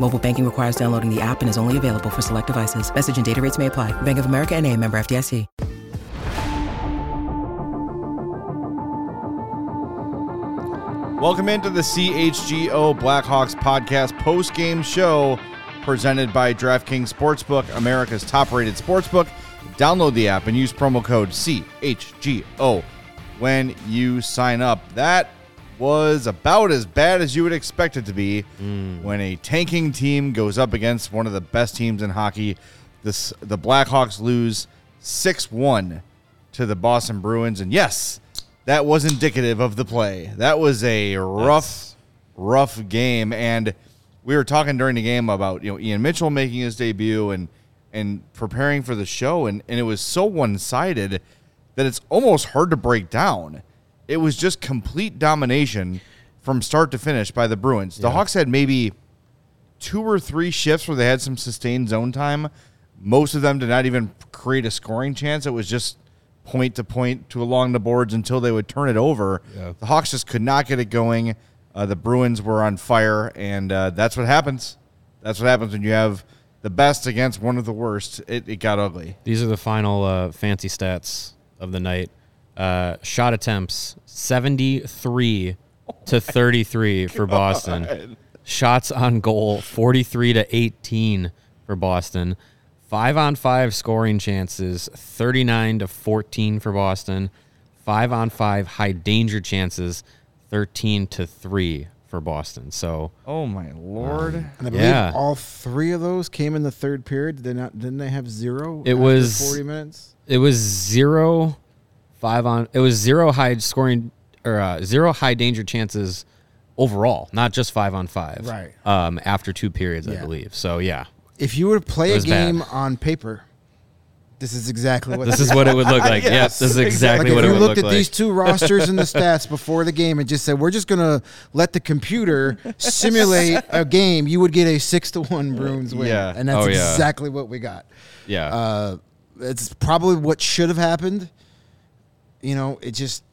Mobile banking requires downloading the app and is only available for select devices. Message and data rates may apply. Bank of America and a member FDIC. Welcome into the CHGO Blackhawks podcast post game show presented by DraftKings Sportsbook, America's top rated sportsbook. Download the app and use promo code CHGO when you sign up. That was about as bad as you would expect it to be mm. when a tanking team goes up against one of the best teams in hockey. This the Blackhawks lose 6-1 to the Boston Bruins and yes, that was indicative of the play. That was a rough rough game and we were talking during the game about, you know, Ian Mitchell making his debut and and preparing for the show and, and it was so one-sided that it's almost hard to break down. It was just complete domination from start to finish by the Bruins. The Hawks had maybe two or three shifts where they had some sustained zone time. Most of them did not even create a scoring chance. It was just point to point to along the boards until they would turn it over. The Hawks just could not get it going. Uh, the Bruins were on fire, and uh, that's what happens. That's what happens when you have the best against one of the worst. It, it got ugly. These are the final uh, fancy stats of the night. Uh, shot attempts 73 to 33 for Boston. Shots on goal 43 to 18 for Boston. Five on five scoring chances 39 to 14 for Boston. Five on five high danger chances 13 to 3 for Boston. So Oh my lord! And I believe Yeah. all three of those came in the third period. Did they not? Didn't they have zero? It after was- forty minutes. it was zero five on it was zero high scoring or uh, zero high danger chances overall not just five on five Right. um after two periods i believe so yeah If you were to play a was bad. game on paper, this is exactly what this is what it would look like yep this is exactly like what if you looked at these two rosters and the stats before the game and just said we're just gonna let the computer simulate a game, you would get a six to one Bruins win. Yeah. and that's Oh, yeah. exactly what we got. yeah Uh, it's probably what should have happened. You know, it just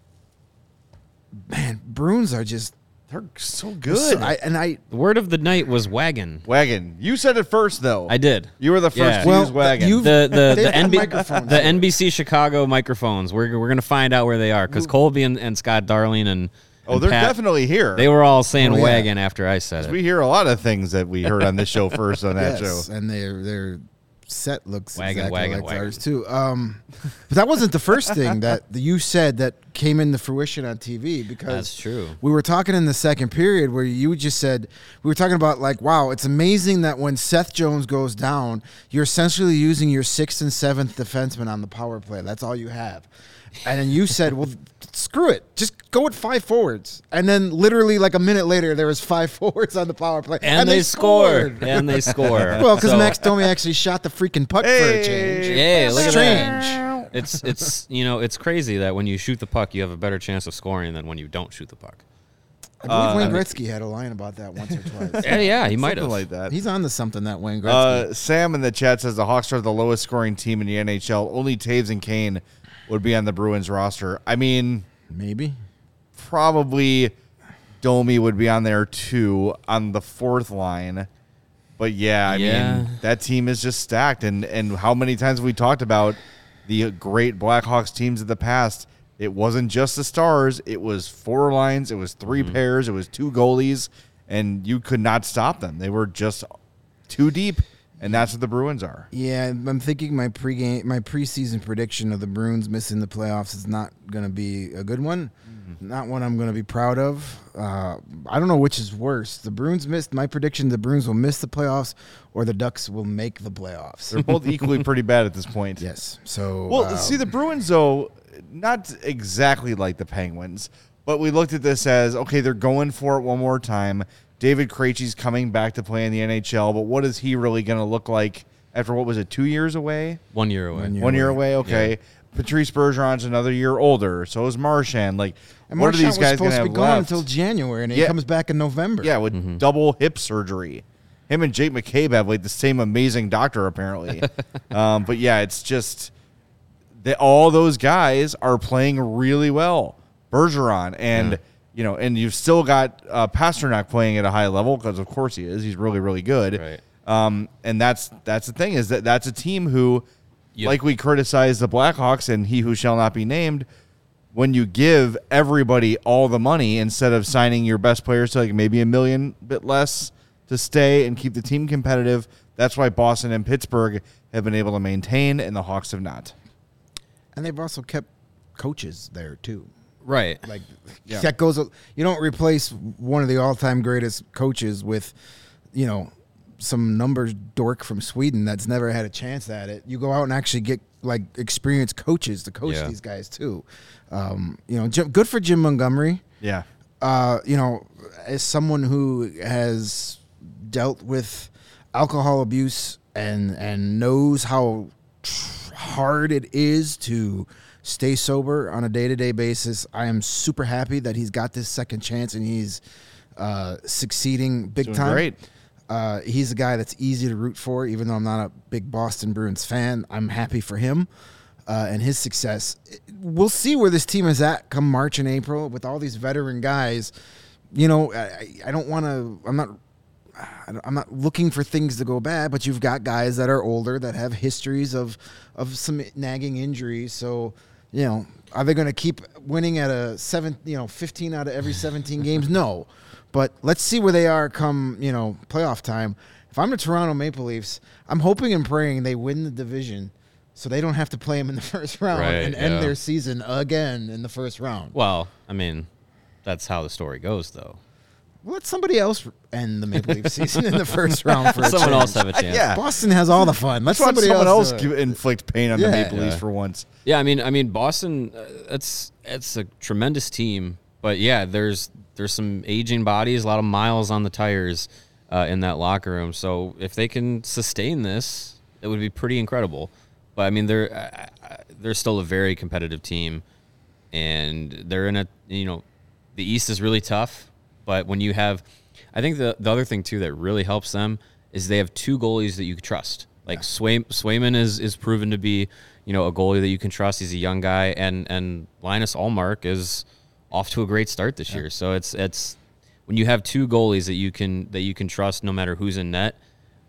man, Bruins are just They're so good. So I, and I the word of the night was wagon wagon. You said it first though. i did You were the first Yeah. to Well, use wagon. you- the the the, NB, the. NBC Chicago microphones. We're we're gonna find out where they are because Colby and, and Scott Darling and oh, and they're Pat, definitely here. they were all saying Oh, yeah. wagon after I said it. we hear a lot of things that we heard on this show first on that show. yes, show. and their their set looks Wagon, exactly wagon, like wagon. ours too. Um, but that wasn't the first thing that you said that came into fruition on TV because That's true. We were talking in the second period where you just said we were talking about like, wow, it's amazing that when Seth Jones goes down, you're essentially using your sixth and seventh defenseman on the power play. That's all you have. And then you said, well, screw it. Just go with five forwards. And then literally like a minute later, there was five forwards on the power play. and, they, scored. and they score. Well, because So- Max Domi actually shot the freaking puck for a change. Yeah, look at Strange. that. It's it's you know it's crazy that when you shoot the puck, you have a better chance of scoring than when you don't shoot the puck. I believe Wayne Gretzky had a line about that once or twice. Yeah, yeah, he might have. like that. He's on to something, that Wayne Gretzky. Uh, Sam in the chat says the Hawks are the lowest scoring team in the NHL. Only Toews and Kane would be on the Bruins roster. I mean, Maybe. probably Domi would be on there too on the fourth line. But yeah, I Yeah. mean that team is just stacked. And and how many times have we talked about the great Blackhawks teams of the past? It wasn't just the stars. It was four lines. It was 3 Mm-hmm. pairs. It was two goalies, and you could not stop them. They were just too deep, and that's what the Bruins are. Yeah, I'm thinking my pregame, my preseason prediction of the Bruins missing the playoffs is not going to be a good one. Mm. Not one I'm going to be proud of. Uh, I don't know which is worse. The Bruins missed my prediction. The Bruins will miss the playoffs, or the Ducks will make the playoffs. They're both equally pretty bad at this point. yes. So Well, uh, see, the Bruins, though, not exactly like the Penguins, but we looked at this as okay, they're going for it one more time. David Krejci's coming back to play in the NHL, but what is he really going to look like after what was it, two years away? One year away. One year. One year away, okay. Patrice Bergeron's another year older, so is Marchand. Like, and what are these guys going supposed to to have be gone left? until January, and he Yeah. comes back in November. Yeah, with double hip surgery. Him and Jake McCabe have like the same amazing doctor apparently. um, but yeah, it's just that all those guys are playing really well. Bergeron and you know, and you've still got uh, Pastrnak playing at a high level because of course he is. He's really really good. Right. Um, and that's that's the thing is that that's a team who, Yep. like we criticize the Blackhawks and he who shall not be named. When you give everybody all the money instead of signing your best players to like maybe a million bit less to stay and keep the team competitive, that's why Boston and Pittsburgh have been able to maintain and the Hawks have not. and they've also kept coaches there too. Right. Like Yeah. that goes. You don't replace one of the all-time greatest coaches with, you know, some numbers dork from Sweden that's never had a chance at it. You go out and actually get like experienced coaches to coach Yeah. these guys too. Um, you know, Jim, good for Jim Montgomery. Yeah. Uh, you know, as someone who has dealt with alcohol abuse and and knows how tr- hard it is to stay sober on a day-to-day basis, I am super happy that he's got this second chance and he's uh, succeeding big Doing time. great. Uh, he's a guy that's easy to root for, even though I'm not a big Boston Bruins fan. I'm happy for him uh, and his success. We'll see where this team is at come March and April with all these veteran guys. You know, I, I don't want to. I'm not. I'm not looking for things to go bad, but you've got guys that are older that have histories of of some nagging injuries. So, you know, are they going to keep winning at a seven? You know, 15 out of every 17 games? No, but let's see where they are come you know playoff time. If I'm the Toronto Maple Leafs, I'm hoping and praying they win the division. So they don't have to play them in the first round Right, and end their season again in the first round. Well, I mean, that's how the story goes, though. Let somebody else end the Maple Leaf season in the first round for a Someone else have a chance. Yeah. Boston has all the fun. Let Let's somebody someone else, do give, inflict pain on Yeah. the Maple Leafs Yeah. for once. Yeah, I mean, I mean, Boston. Uh, it's it's a tremendous team, but yeah, there's there's some aging bodies, a lot of miles on the tires uh, in that locker room. So if they can sustain this, it would be pretty incredible. But I mean, they're uh, they're still a very competitive team, and they're in a you know, the East is really tough. But when you have, I think the the other thing too that really helps them is they have two goalies that you can trust. Like Sway, Swayman is is proven to be, you know, a goalie that you can trust. He's a young guy, and and Linus Ullmark is off to a great start this year. So it's it's when you have two goalies that you can that you can trust, no matter who's in net.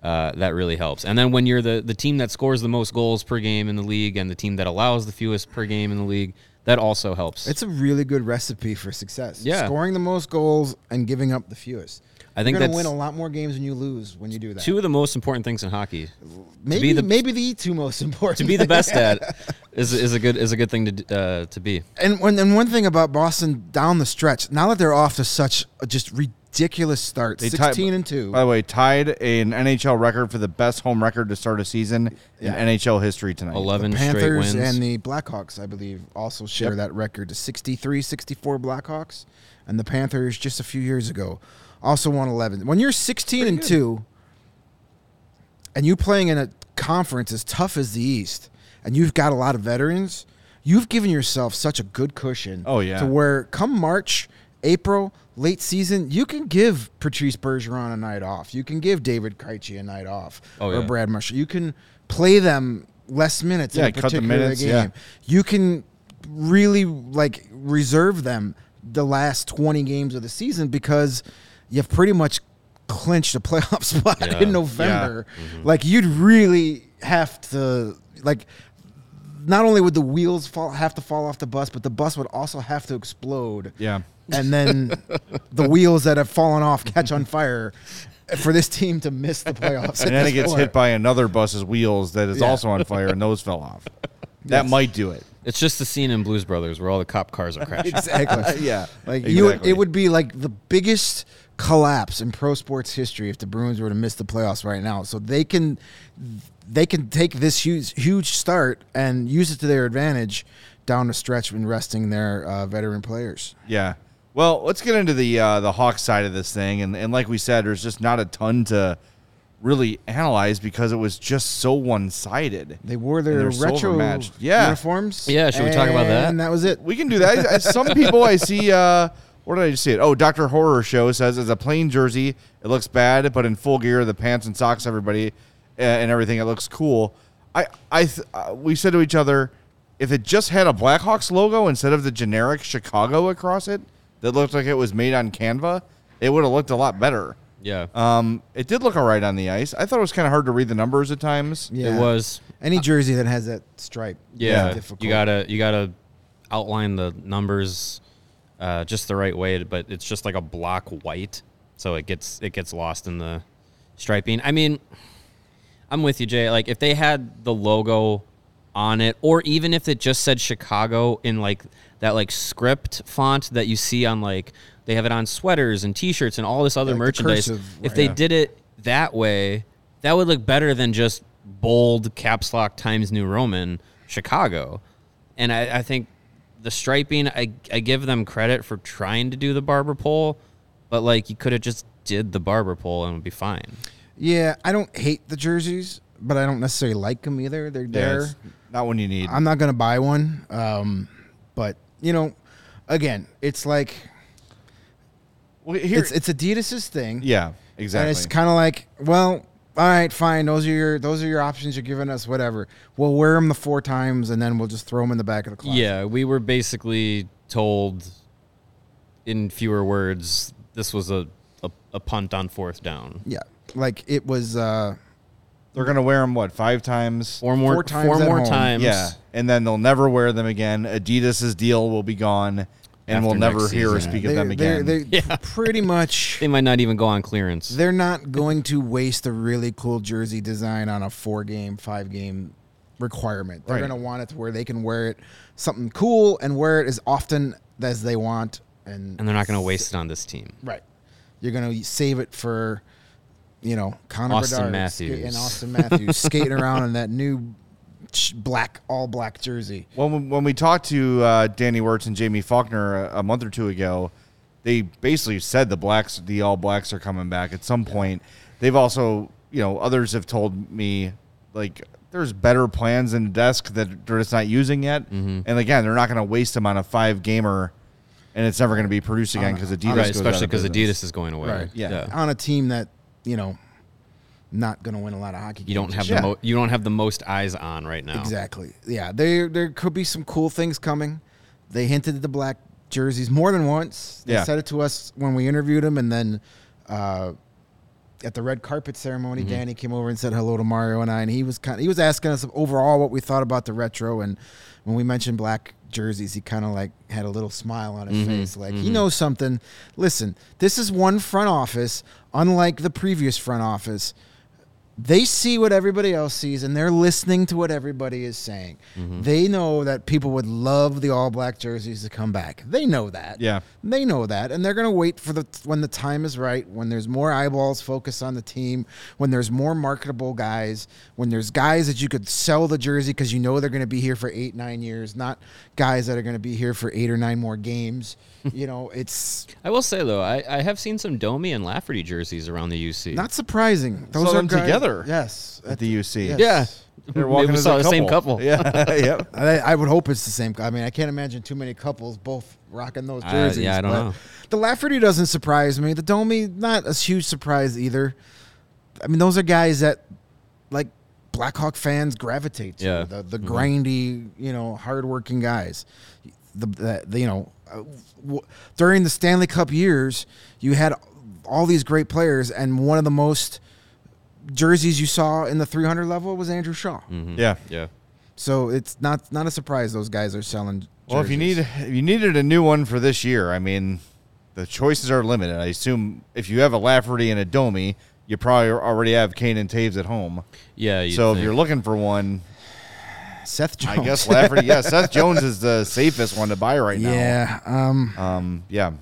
Uh, that really helps. And then when you're the, the team that scores the most goals per game in the league and the team that allows the fewest per game in the league, that also helps. It's a really good recipe for success. Yeah. Scoring the most goals and giving up the fewest. I think You're going to win a lot more games than you lose when you do that. two of the most important things in hockey. maybe the- maybe the two most important. to be the best at is, is a good is a good thing to uh, to be. And when and one thing about Boston down the stretch, now that they're off to such a just ridiculous start, They sixteen tied- and two. By the way, tied an NHL record for the best home record to start a season Yeah. in NHL history tonight. Eleven the straight Panthers wins. and the Blackhawks, I believe, also share Yep. that record. The 63 64 Blackhawks and the Panthers just a few years ago also won 11. When you're 16 and 2 and you're playing in a conference as tough as the East and you've got a lot of veterans, you've given yourself such a good cushion. Oh, yeah. To where come March, April, late season, you can give Patrice Bergeron a night off. You can give David Krejci a night off Oh, or. Brad Marchand. You can play them less minutes Yeah, in a particular minutes, game. yeah. You can really like reserve them the last 20 games of the season because you've pretty much clinched a playoff spot Yeah. in November. Mm-hmm. Like you'd really have to like not only would the wheels fall have to fall off the bus, but the bus would also have to explode. Yeah. And then the wheels that have fallen off catch on fire for this team to miss the playoffs. And then it gets hit by another bus's wheels that is Yeah. also on fire, and those fell off. That might do it. It's just the scene in Blues Brothers where all the cop cars are crashing. exactly. yeah, Like you, would, it would be like the biggest collapse in pro sports history if the Bruins were to miss the playoffs right now. So they can, they can take this huge, huge start and use it to their advantage down the stretch when resting their uh, veteran players. Yeah. Well, let's get into the uh, the Hawks side of this thing, and and like we said, there's just not a ton to really analyze because it was just so one sided. They wore their retro overmatched. Yeah. uniforms. Yeah, should we talk about that? And that was it. We can do that. Some people I see. Uh, where did I just see it? Oh, Doctor Horror Show says it's a plain jersey. It looks bad, but in full gear, the pants and socks, everybody, uh, and everything, it looks cool. I, I, th- uh, we said to each other, if it just had a Blackhawks logo instead of the generic Chicago across it, that looked like it was made on Canva, it would have looked a lot better. yeah. Um, it did look all right on the ice. I thought it was kind of hard to read the numbers at times. Yeah. It was. Any jersey that has that stripe. Yeah, difficult. you gotta you gotta outline the numbers uh, just the right way, but it's just like a block white, so it gets it gets lost in the striping. I mean, I'm with you, Jay. Like if they had the logo on it, or even if it just said Chicago in like that like script font that you see on like they have it on sweaters and T-shirts and all this other like the merchandise. cursive, if they Yeah. did it that way, that would look better than just bold caps lock Times New Roman Chicago. And I, I think the striping, I, I give them credit for trying to do the barber pole, but like you could have just did the barber pole and it would be fine. Yeah, I don't hate the jerseys, but I don't necessarily like them either. They're there. Not when you need. I'm not gonna buy one. Um, but you know, again, it's like Well, here, it's it's Adidas's thing. yeah, exactly. and it's kind of like, well, all right, fine. Those are your those are your options you're giving us. Whatever. We'll wear them the four times, and then we'll just throw them in the back of the closet. Yeah, we were basically told in fewer words this was a, a, a punt on fourth down. yeah. Like it was. Uh, They're gonna wear them what five times? Four more Four times four more home. times. Yeah, and then they'll never wear them again. Adidas's deal will be gone, and After we'll never next hear or season. speak of they're, them they're, again. they're Yeah. pretty much. They might not even go on clearance. They're not going to waste a really cool jersey design on a four game, five game requirement. They're Right. going to want it to where they can wear it something cool and wear it as often as they want. And, and they're not going to waste it on this team. right, you're going to save it for, you know, Connor Austin Bedard Matthews. ska- and Austin Matthews skating around in that new black, all black jersey. When we, when we talked to uh, Danny Wirtz and Jaime Faulkner a, a month or two ago, they basically said the blacks, the all blacks, are coming back at some point. They've also, you know, others have told me like there's better plans in the desk that they're just not using yet. Mm-hmm. And again, they're not going to waste them on a five gamer, and it's never going to be produced again because Adidas, Right, goes especially because. Adidas is going away. Right. Yeah. On a team that, you know, not going to win a lot of hockey You don't have Yeah. the mo- you don't have the most eyes on right now. Exactly. Yeah, there there could be some cool things coming. They hinted at the black jerseys more than once. They Yeah. said it to us when we interviewed him, and then uh, at the red carpet ceremony, Mm-hmm. Danny came over and said hello to Mario and I, and he was kind of, he was asking us overall what we thought about the retro, and when we mentioned black jerseys, he kind of like had a little smile on his Mm-hmm. face, like he knows something. Listen, this is one front office, unlike the previous front office they see what everybody else sees and they're listening to what everybody is saying. Mm-hmm. They know that people would love the all black jerseys to come back. They know that. Yeah. They know that and they're going to wait for the when the time is right, when there's more eyeballs focused on the team, when there's more marketable guys, when there's guys that you could sell the jersey cuz you know they're going to be here for 8 9 years, not guys that are going to be here for 8 or 9 more games. You know, it's I will say though, I, I have seen some Domi and Lafferty jerseys around the UC. not surprising. Those Saw are them guys- together Yes. at the UC. Yes. yeah, They're walking we saw a the same couple. Yeah, yep. I, I would hope it's the same. I mean, I can't imagine too many couples both rocking those Uh, jerseys. yeah, I don't but know. The Lafferty doesn't surprise me. The Domi, not a huge surprise either. I mean, those are guys that like Blackhawk fans gravitate to. Yeah. The, the Mm-hmm. grindy, you know, hardworking guys. The, the, the you know, uh, w- Uh, during the Stanley Cup years, you had all these great players, and one of the most jerseys you saw in the 300 level was Andrew Shaw. Mm-hmm. yeah. Yeah. So it's not not a surprise those guys are selling. Well, if you need if you needed a new one for this year, I mean, the choices are limited. I assume if you have a Lafferty and a Domi, you probably already have Kane and Toews at home. Yeah. you'd so if you're looking for one, Seth Jones. I guess Lafferty. Yeah, Seth Jones is the safest one to buy right now. Yeah. Um. Um, yeah.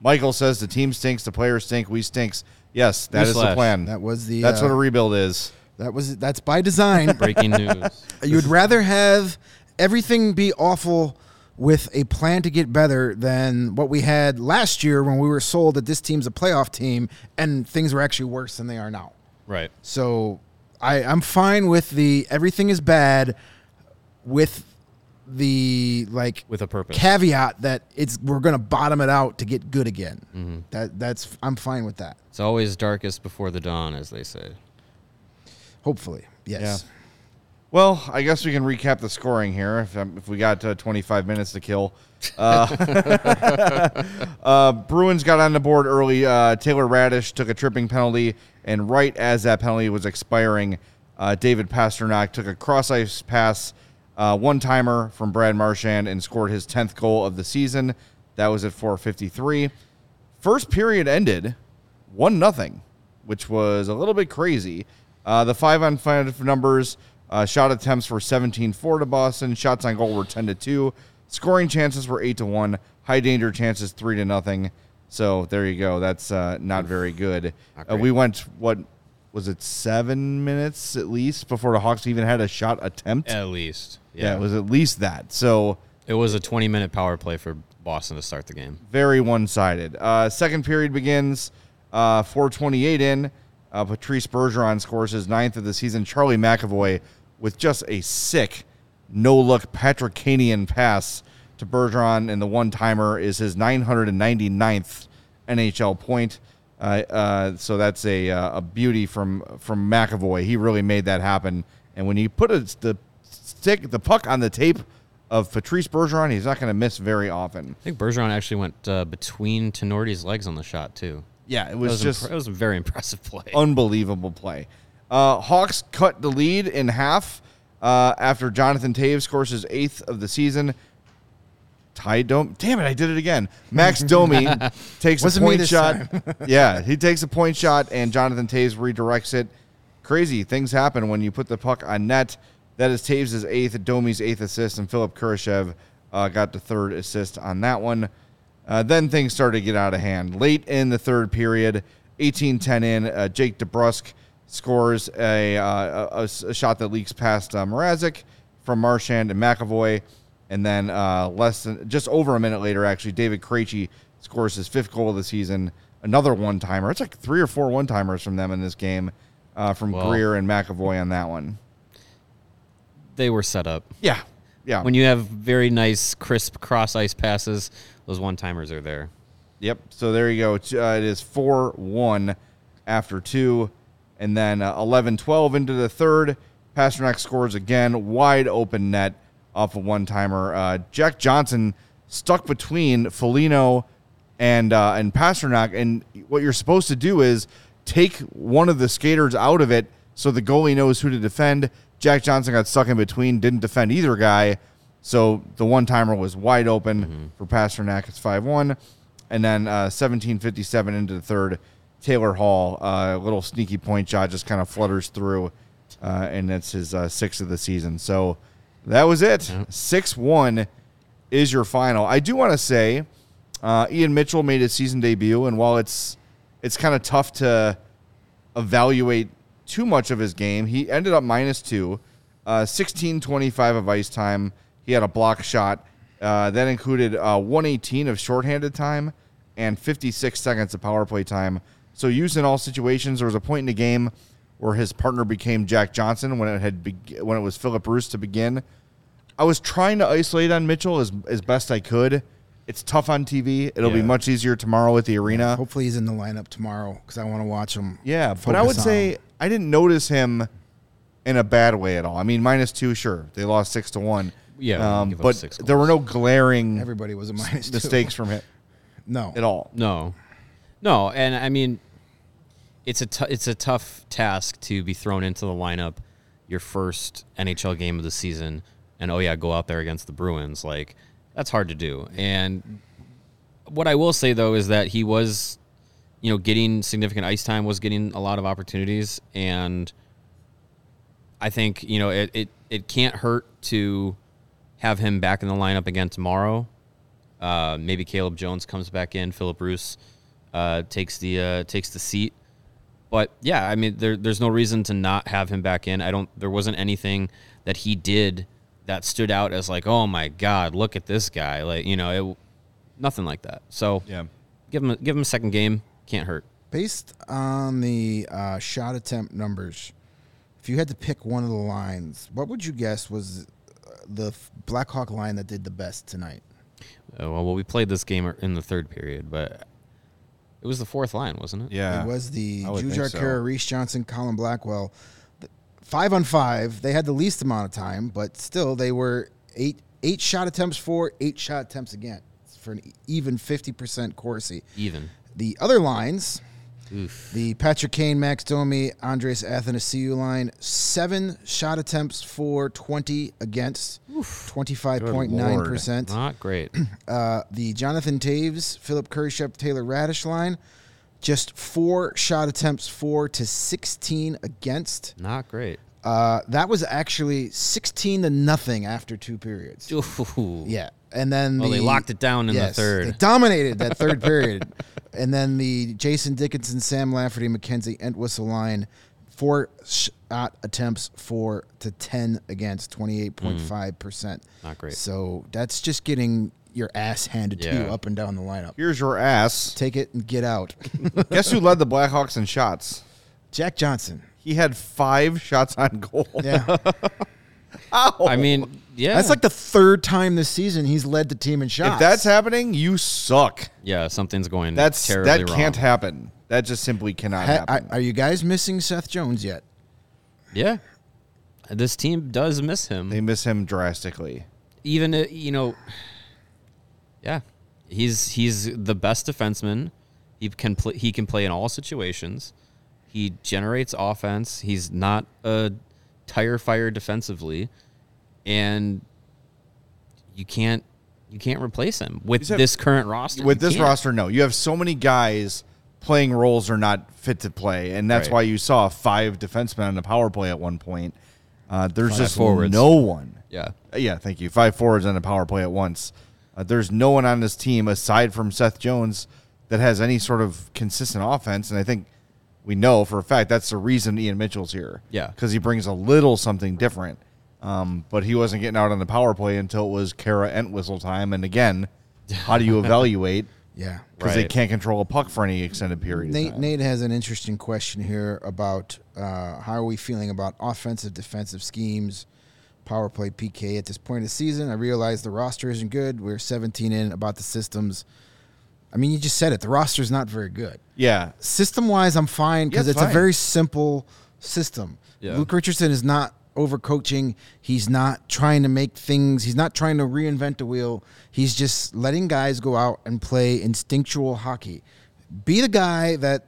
Michael says the team stinks, the players stink, we stinks. Yes, that is the plan. That was the. That's uh, what a rebuild is. That was. That's by design. Breaking news. You'd rather have everything be awful with a plan to get better than what we had last year when we were sold that this team's a playoff team and things were actually worse than they are now. right. So I, I'm fine with the everything is bad with the like With a purpose. caveat that it's we're gonna bottom it out to get good again. Mm-hmm. That that's I'm fine with that. It's always darkest before the dawn, as they say. Hopefully, yes. Well, I guess we can recap the scoring here if, um, if we got uh, 25 minutes to kill. Uh, uh, Bruins got on the board early. Uh, Taylor Raddysh took a tripping penalty, and right as that penalty was expiring, uh, David Pastrnak took a cross ice pass, uh, one timer from Brad Marchand, and scored his 10th goal of the season. That was at 4:53. First period ended one nothing, which was a little bit crazy. Uh, the five on five numbers: uh, shot attempts were 17-4 to Boston, shots on goal were 10 to two, scoring chances were eight to one, high danger chances three to nothing. So there you go. That's uh, not very good. Not Uh, we went what was it seven minutes at least before the Hawks even had a shot attempt? At least. Yeah, it was at least that. So It was a 20 minute power play for Boston to start the game. very one-sided. Uh, second period begins. Uh, 4:28 in. Uh, Patrice Bergeron scores his ninth of the season. Charlie McAvoy with just a sick no-look Patrick Kanian pass to Bergeron, and the one-timer is his 999th NHL point. Uh, uh, so that's a uh, a beauty from from McAvoy. He really made that happen. And when you put a, the stick the puck on the tape of Patrice Bergeron, he's not going to miss very often. I think Bergeron actually went uh, between Tinordi's legs on the shot, too. Yeah, it was, was, just impre- it was a very impressive play. unbelievable play. Uh, Hawks cut the lead in half uh, after Jonathan Toews scores his eighth of the season. Ty Dome, damn it, I did it again. Max Domi takes Wasn't a point shot. yeah, he takes a point shot, and Jonathan Toews redirects it. Crazy things happen when you put the puck on net. That is Toews' eighth, Domi's eighth assist, and Philip Kurashev uh, got the third assist on that one. Uh, then things started to get out of hand. Late in the third period, 18-10 in, uh, Jake DeBrusk scores a, uh, a, a shot that leaks past uh, Mrazek from Marchand and McAvoy. And then uh, less than just over a minute later, actually, David Krejci scores his fifth goal of the season. Another one-timer. It's like three or four one-timers from them in this game, uh, from Well- Greer and McAvoy on that one. They were set up. Yeah, yeah. When you have very nice, crisp cross ice passes, those one timers are there. Yep. So there you go. Uh, it is 4 1 after two. And then uh, 11 12 into the third. Pastrnak scores again. Wide open net off a one timer. Uh, Jack Johnson stuck between Foligno and, uh, and Pastrnak. And what you're supposed to do is take one of the skaters out of it so the goalie knows who to defend. Jack Johnson got stuck in between, didn't defend either guy. So the one timer was wide open for Pastrnak. It's 5 1. And then uh, 1757 into the third, Taylor Hall, uh, a little sneaky point shot, just kind of flutters through. Uh, and that's his uh, sixth of the season. So that was it. 6 1 is your final. I do want to say uh, Ian Mitchell made his season debut. And while it's, it's kind of tough to evaluate too much of his game. He ended up minus two, uh, 16 25 of ice time. He had a block shot. Uh, that included uh, 118 of shorthanded time and 56 seconds of power play time. So, used in all situations, there was a point in the game where his partner became Jack Johnson when it had be- when it was Filip Roos to begin. I was trying to isolate on Mitchell as, as best I could. It's tough on TV. It'll be much easier tomorrow at the arena. Hopefully he's in the lineup tomorrow because I want to watch him. Yeah, but I would on say. I didn't notice him in a bad way at all. I mean, minus two, sure, they lost six to one. Yeah, um, but there were no glaring everybody was a minus two. mistakes from him No, at all. No, no, and I mean, it's a t- it's a tough task to be thrown into the lineup your first NHL game of the season, and oh yeah, go out there against the Bruins. Like that's hard to do. And what I will say though is that he was, you know, getting significant ice time, was getting a lot of opportunities, and I think you know it, it it can't hurt to have him back in the lineup again tomorrow. Uh, maybe Caleb Jones comes back in. Filip Roos uh, takes the uh, takes the seat. But yeah, I mean, there, there's no reason to not have him back in. I don't. There wasn't anything that he did that stood out as like, oh my god, look at this guy. Like you know, it, nothing like that. So Yeah. give him a, give him a second game. Can't hurt. Based on the uh, shot attempt numbers, if you had to pick one of the lines, what would you guess was uh, the Blackhawk line that did the best tonight? Uh, well, well, we played this game in the third period, but it was the fourth line, wasn't it? Yeah. It was the I Jujhar so. Khaira, Reese Johnson, Colin Blackwell. Five on five. They had the least amount of time, but still they were eight eight shot attempts for, eight shot attempts again for an even fifty percent Corsi. Even. The other lines, Oof. the Patrick Kane, Max Domi, Andreas Athanasiou line, seven shot attempts for, 20 against, 25.9%. Not great. Uh, the Jonathan Toews, Philip Kurashev, Taylor Raddysh line, just four shot attempts four to 16 against. Not great. Uh, that was actually 16 to nothing after two periods. Ooh. Yeah. And then Well, the, they locked it down in the third. They dominated that third period. And then the Jason Dickinson, Sam Lafferty, Mackenzie Entwistle line, four shot attempts, four to 10 against 28.5%. Mm, not great. So that's just getting your ass handed to you up and down the lineup. Here's your ass. Take it and get out. Guess who led the Blackhawks in shots? Jack Johnson. He had five shots on goal. Yeah. Ow. I mean, yeah. That's like the third time this season he's led the team in shots. if that's happening, you suck. yeah, something's going That's terribly that wrong. can't happen. That just simply cannot Ha- happen. are you guys missing Seth Jones yet? Yeah. This team does miss him. they miss him drastically. Even uh, you know Yeah. He's he's the best defenseman. He can play he can play in all situations. He generates offense. He's not a tire fire defensively and you can't you can't replace him with this current roster. With You this can't. roster, no. You have so many guys playing roles are not fit to play, and that's Right. why you saw five defensemen on the power play at one point. Uh, there's Five just forwards. no one. Yeah. Uh, Yeah, thank you. Five forwards on the power play at once. Uh, there's no one on this team aside from Seth Jones that has any sort of consistent offense, and I think we know for a fact that's the reason Ian Mitchell's here. Yeah. because he brings a little something different. Um, but he wasn't getting out on the power play until it was Khaira Entwistle time. And again, how do you evaluate? Yeah. Because they can't control a puck for any extended period. of Nate, time. Nate has an interesting question here about uh, how are we feeling about offensive, defensive schemes, power play, PK at this point of the season. I realize the roster isn't good. We're 17 in about the systems. I mean, you just said it. The roster's not very good. Yeah, System wise, I'm fine because Yeah, it's fine. a very simple system. Yeah. Luke Richardson is not overcoaching. He's not trying to make things. He's not trying to reinvent the wheel. He's just letting guys go out and play instinctual hockey. Be the guy that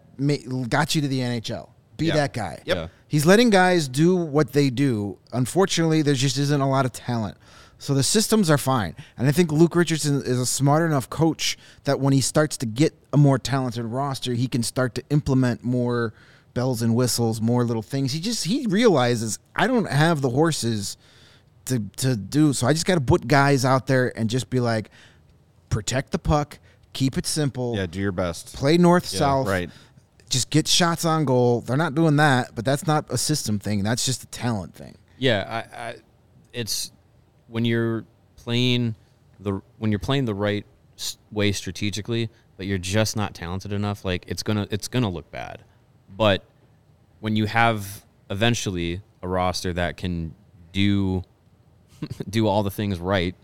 got you to the NHL. Be Yeah. that guy. Yep. Yeah. He's letting guys do what they do. Unfortunately, there just isn't a lot of talent. So the systems are fine. And I think Luke Richardson is a smart enough coach that when he starts to get a more talented roster, he can start to implement more bells and whistles, more little things. He just he realizes I don't have the horses to to do. So I just got to put guys out there and just be like protect the puck, keep it simple. yeah. Do your best. Play north south right. just get shots on goal. They're not doing that, but that's not a system thing. That's just a talent thing. Yeah, I, I, it's when you're playing the when you're playing the right way strategically, but you're just not talented enough. Like it's gonna it's gonna look bad. But when you have eventually a roster that can do do all the things right,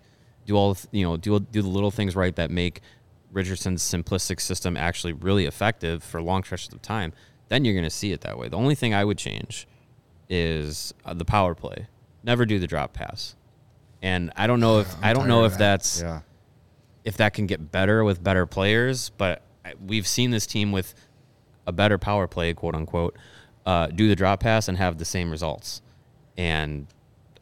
do all the, you know do do the little things right that make Richardson's simplistic system actually really effective for long stretches of time, then you're going to see it that way. The only thing I would change is uh, the power play. Never do the drop pass. And I don't know if I don't know if that. that's Yeah. if that can get better with better players, but we've seen this team with a better power play, quote unquote, uh, do the drop pass and have the same results. And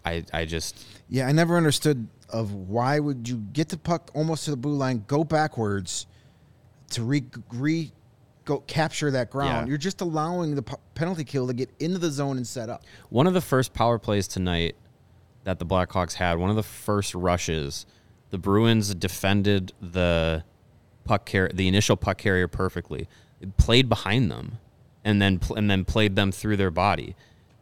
I I just Yeah, I never understood of why would you get the puck almost to the blue line, go backwards to re, re go capture that ground. Yeah. You're just allowing the p- penalty kill to get into the zone and set up. One of the first power plays tonight that the Blackhawks had, one of the first rushes, the Bruins defended the puck car- the initial puck carrier perfectly. It played behind them, and then and then played them through their body,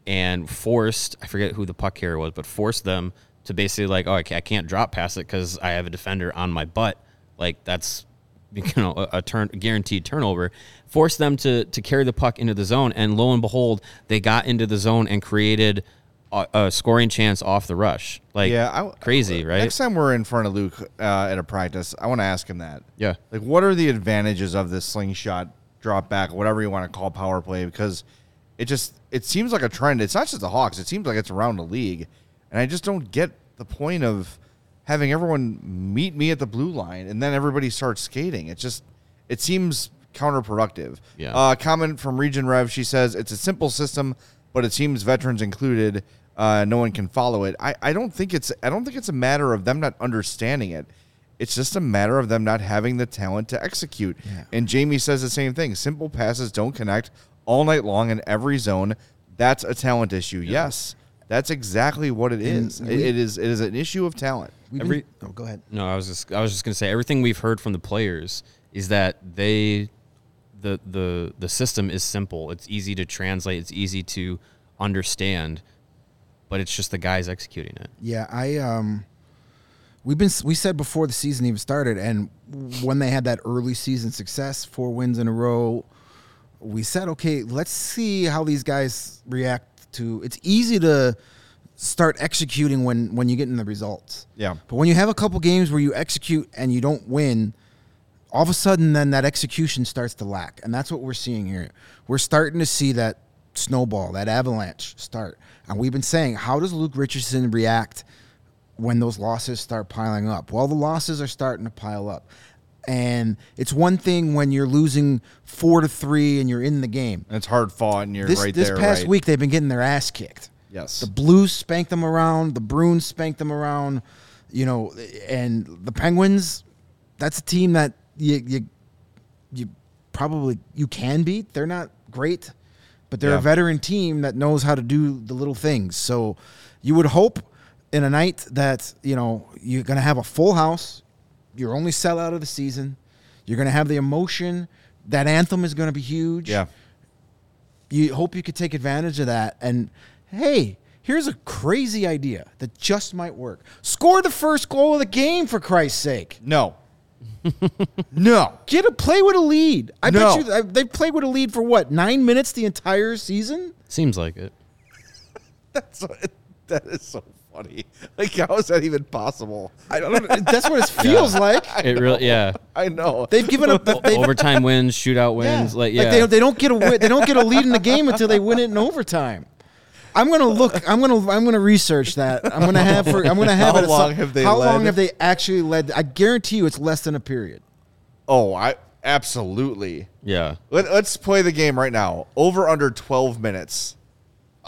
and forced I forget who the puck carrier was, but forced them to basically like, oh, I can't drop past it because I have a defender on my butt. Like that's you know a, a turn guaranteed turnover. Forced them to to carry the puck into the zone, and lo and behold, they got into the zone and created a, scoring chance off the rush. Like Yeah, I, crazy, right? Next time we're in front of Luke uh, at a practice, I want to ask him that. Yeah. Like, what are the advantages of this slingshot drop back, whatever you want to call power play? Because it just it seems like a trend. It's not just the Hawks. It seems like it's around the league, and I just don't get the point of having everyone meet me at the blue line and then everybody starts skating. It just it seems counterproductive. Yeah. Uh, comment from Region Rev. She says it's a simple system, but it seems veterans included, uh, no one can follow it. I, I don't think it's I don't think it's a matter of them not understanding it. It's just a matter of them not having the talent to execute. And Jamie says the same thing. Simple passes don't connect all night long in every zone. That's a talent issue. Yes. That's exactly what it is. It, it is it is an issue of talent. Every- been- oh, go ahead. No, I was just I was just gonna say everything we've heard from the players is that they the the the system is simple. It's easy to translate. It's easy to understand, but it's just the guys executing it. Yeah, I um, we've been we said before the season even started, and when they had that early season success, four wins in a row, we said, okay, let's see how these guys react to. It's easy to start executing when when you get in the results. Yeah. But when you have a couple games where you execute and you don't win, all of a sudden then that execution starts to lack. And that's what we're seeing here. We're starting to see that snowball, that avalanche start. And we've been saying, how does Luke Richardson react when those losses start piling up? Well, the losses are starting to pile up. And it's one thing when you're losing four to three and you're in the game. And it's hard fought and you're This, right this there. past right? week, they've been getting their ass kicked. Yes. The Blues spanked them around. The Bruins spanked them around. You know, and the Penguins. That's a team that you you you probably you can beat. They're not great, but they're Yeah. a veteran team that knows how to do the little things. So you would hope in a night that you know you're going to have a full house. Your only sellout of the season. You're going to have the emotion. That anthem is going to be huge yeah. you hope you could take advantage of that. And hey, here's a crazy idea that just might work. Score the first goal of the game for Christ's sake. No. no. Get a play with a lead. I No. bet you I- they've played with a lead for what nine minutes the entire season. Seems like it. That's that is so funny. Like how is that even possible? I don't know. That's what it feels like. It really, yeah. I know. They've given up. They've, Overtime wins, shootout wins. Like, yeah. they, they don't get a win, they don't get a lead in the game until they win it in overtime. I'm gonna look. I'm gonna. I'm gonna research that. I'm gonna have. For, I'm gonna have How it. at long some- have they How led? long have they actually led? I guarantee you, it's less than a period. oh, I absolutely. yeah. Let, let's play the game right now. Over under 12 minutes.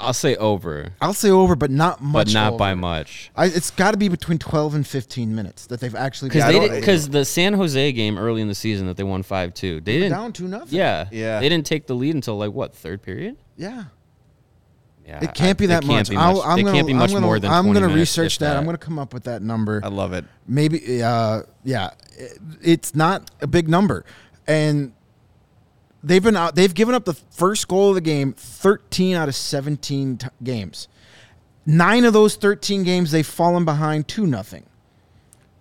I'll say over, I'll say over, but not much. but not over. by much. I, it's got to be between 12 and 15 minutes that they've actually Because I they don't- did because the San Jose game early in the season that they won five two. They didn't down two nothing. Yeah, Yeah. They didn't take the lead until like what third period? Yeah. Yeah, It can't be that much. Be much. I'm it gonna, can't be much I'm gonna, more than. I'm gonna research if that. I'm gonna come up with that number. I love it. Maybe, uh, yeah, it- it's not a big number, and they've been out. They've given up the first goal of the game 13 out of 17 t- games. Nine of those 13 games, they've fallen behind two nothing.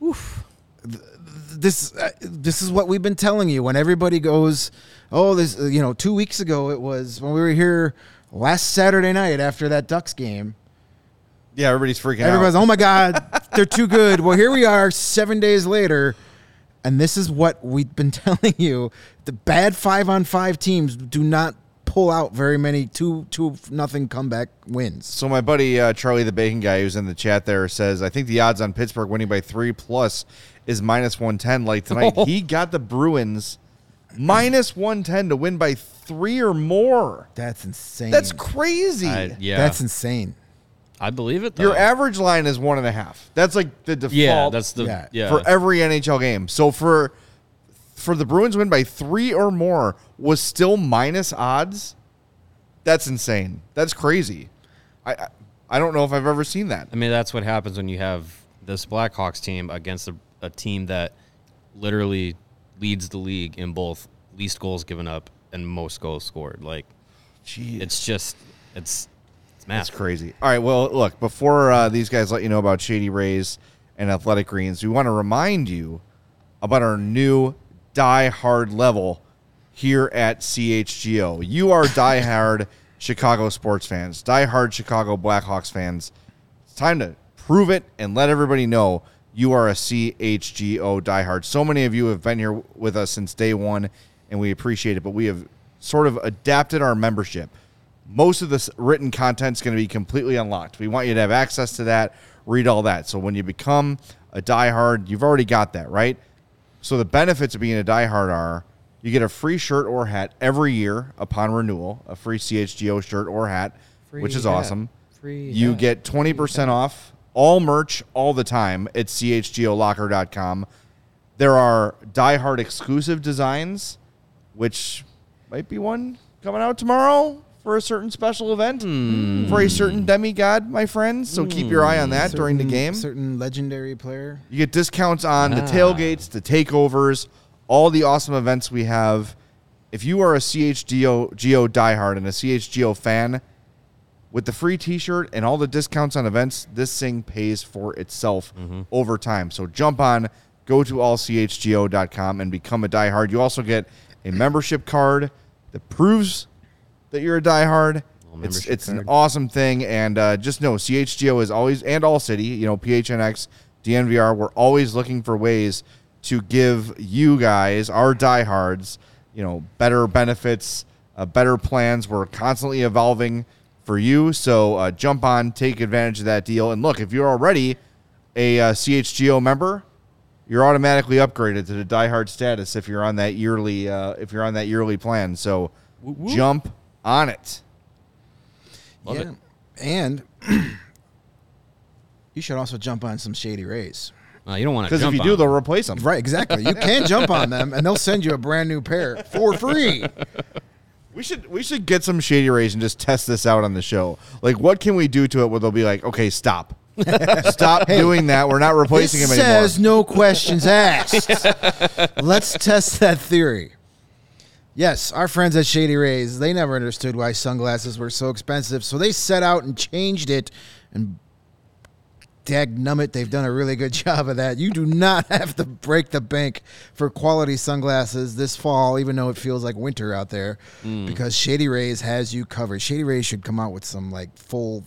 Oof. This uh, this is what we've been telling you when everybody goes, oh, this uh, you know, two weeks ago it was when we were here last Saturday night after that Ducks game. Yeah, everybody's freaking out. Everybody's, out. oh my God, they're too good. Well, here we are seven days later, and this is what we've been telling you. The bad five on five teams do not pull out very many two two nothing comeback wins. So my buddy uh, Charlie the Bacon guy who's in the chat there says, I think the odds on Pittsburgh winning by three plus is minus 110 like tonight. he got the Bruins minus 110 to win by three or more. That's insane. That's crazy. I, yeah, That's insane. I believe it. Though. Your average line is one and a half. That's like the default yeah, that's the Yeah. yeah. for every NHL game. So for for the Bruins win by three or more was still minus odds. That's insane. That's crazy. I I, I don't know if I've ever seen that. I mean, that's what happens when you have this Blackhawks team against a, a team that literally leads the league in both least goals given up and most goals scored. Like, Jeez. it's just, it's, it's math. That's crazy. All right. Well, look, before uh, these guys let you know about Shady Rays and Athletic Greens, we want to remind you about our new Die Hard level here at CHGO. You are die hard Chicago sports fans, die hard Chicago Blackhawks fans. It's time to prove it and let everybody know you are a CHGO diehard. So many of you have been here with us since day one, and we appreciate it. But we have sort of adapted our membership. Most of this written content is going to be completely unlocked. We want you to have access to that, read all that. So when you become a diehard, you've already got that, right? So the benefits of being a diehard are you get a free shirt or hat every year upon renewal, a free CHGO shirt or hat, which is hat. awesome. Free you hat. get 20% off all merch all the time at chgolocker.com. There are diehard exclusive designs, which might be one coming out tomorrow for a certain special event for a certain demigod, my friends. So keep your eye on that during the game. Certain legendary player. You get discounts on the Ah. tailgates, the takeovers, all the awesome events we have. If you are a CHGO Geo diehard and a CHGO fan, with the free T-shirt and all the discounts on events, this thing pays for itself over time. So jump on, go to allchgo.com and become a diehard. You also get a membership card that proves that you're a diehard. It's it's an awesome thing, and uh, just know CHGO is always and All City, you know PHNX, DNVR. We're always looking for ways to give you guys, our diehards, you know, better benefits, uh, better plans. We're constantly evolving for you, so uh, jump on, take advantage of that deal, and look if you're already a uh, CHGO member. You're automatically upgraded to the diehard status if you're on that yearly uh, if you're on that yearly plan. So jump on it. Love yeah. And you should also jump on some Shady Rays. Uh, you don't want to Because if jump you do, on they'll replace them. Right, exactly. You can jump on them and they'll send you a brand new pair for free. We should we should get some shady rays and just test this out on the show. Like, what can we do to it where they'll be like, okay, stop, stop doing that. We're not replacing him anymore. He says no questions asked. Let's test that theory. Yes, our friends at Shady Rays, they never understood why sunglasses were so expensive, so they set out and changed it. And dagnummit, they've done a really good job of that. You do not have to break the bank for quality sunglasses this fall, even though it feels like winter out there, hmm. because Shady Rays has you covered. Shady Rays should come out with some like full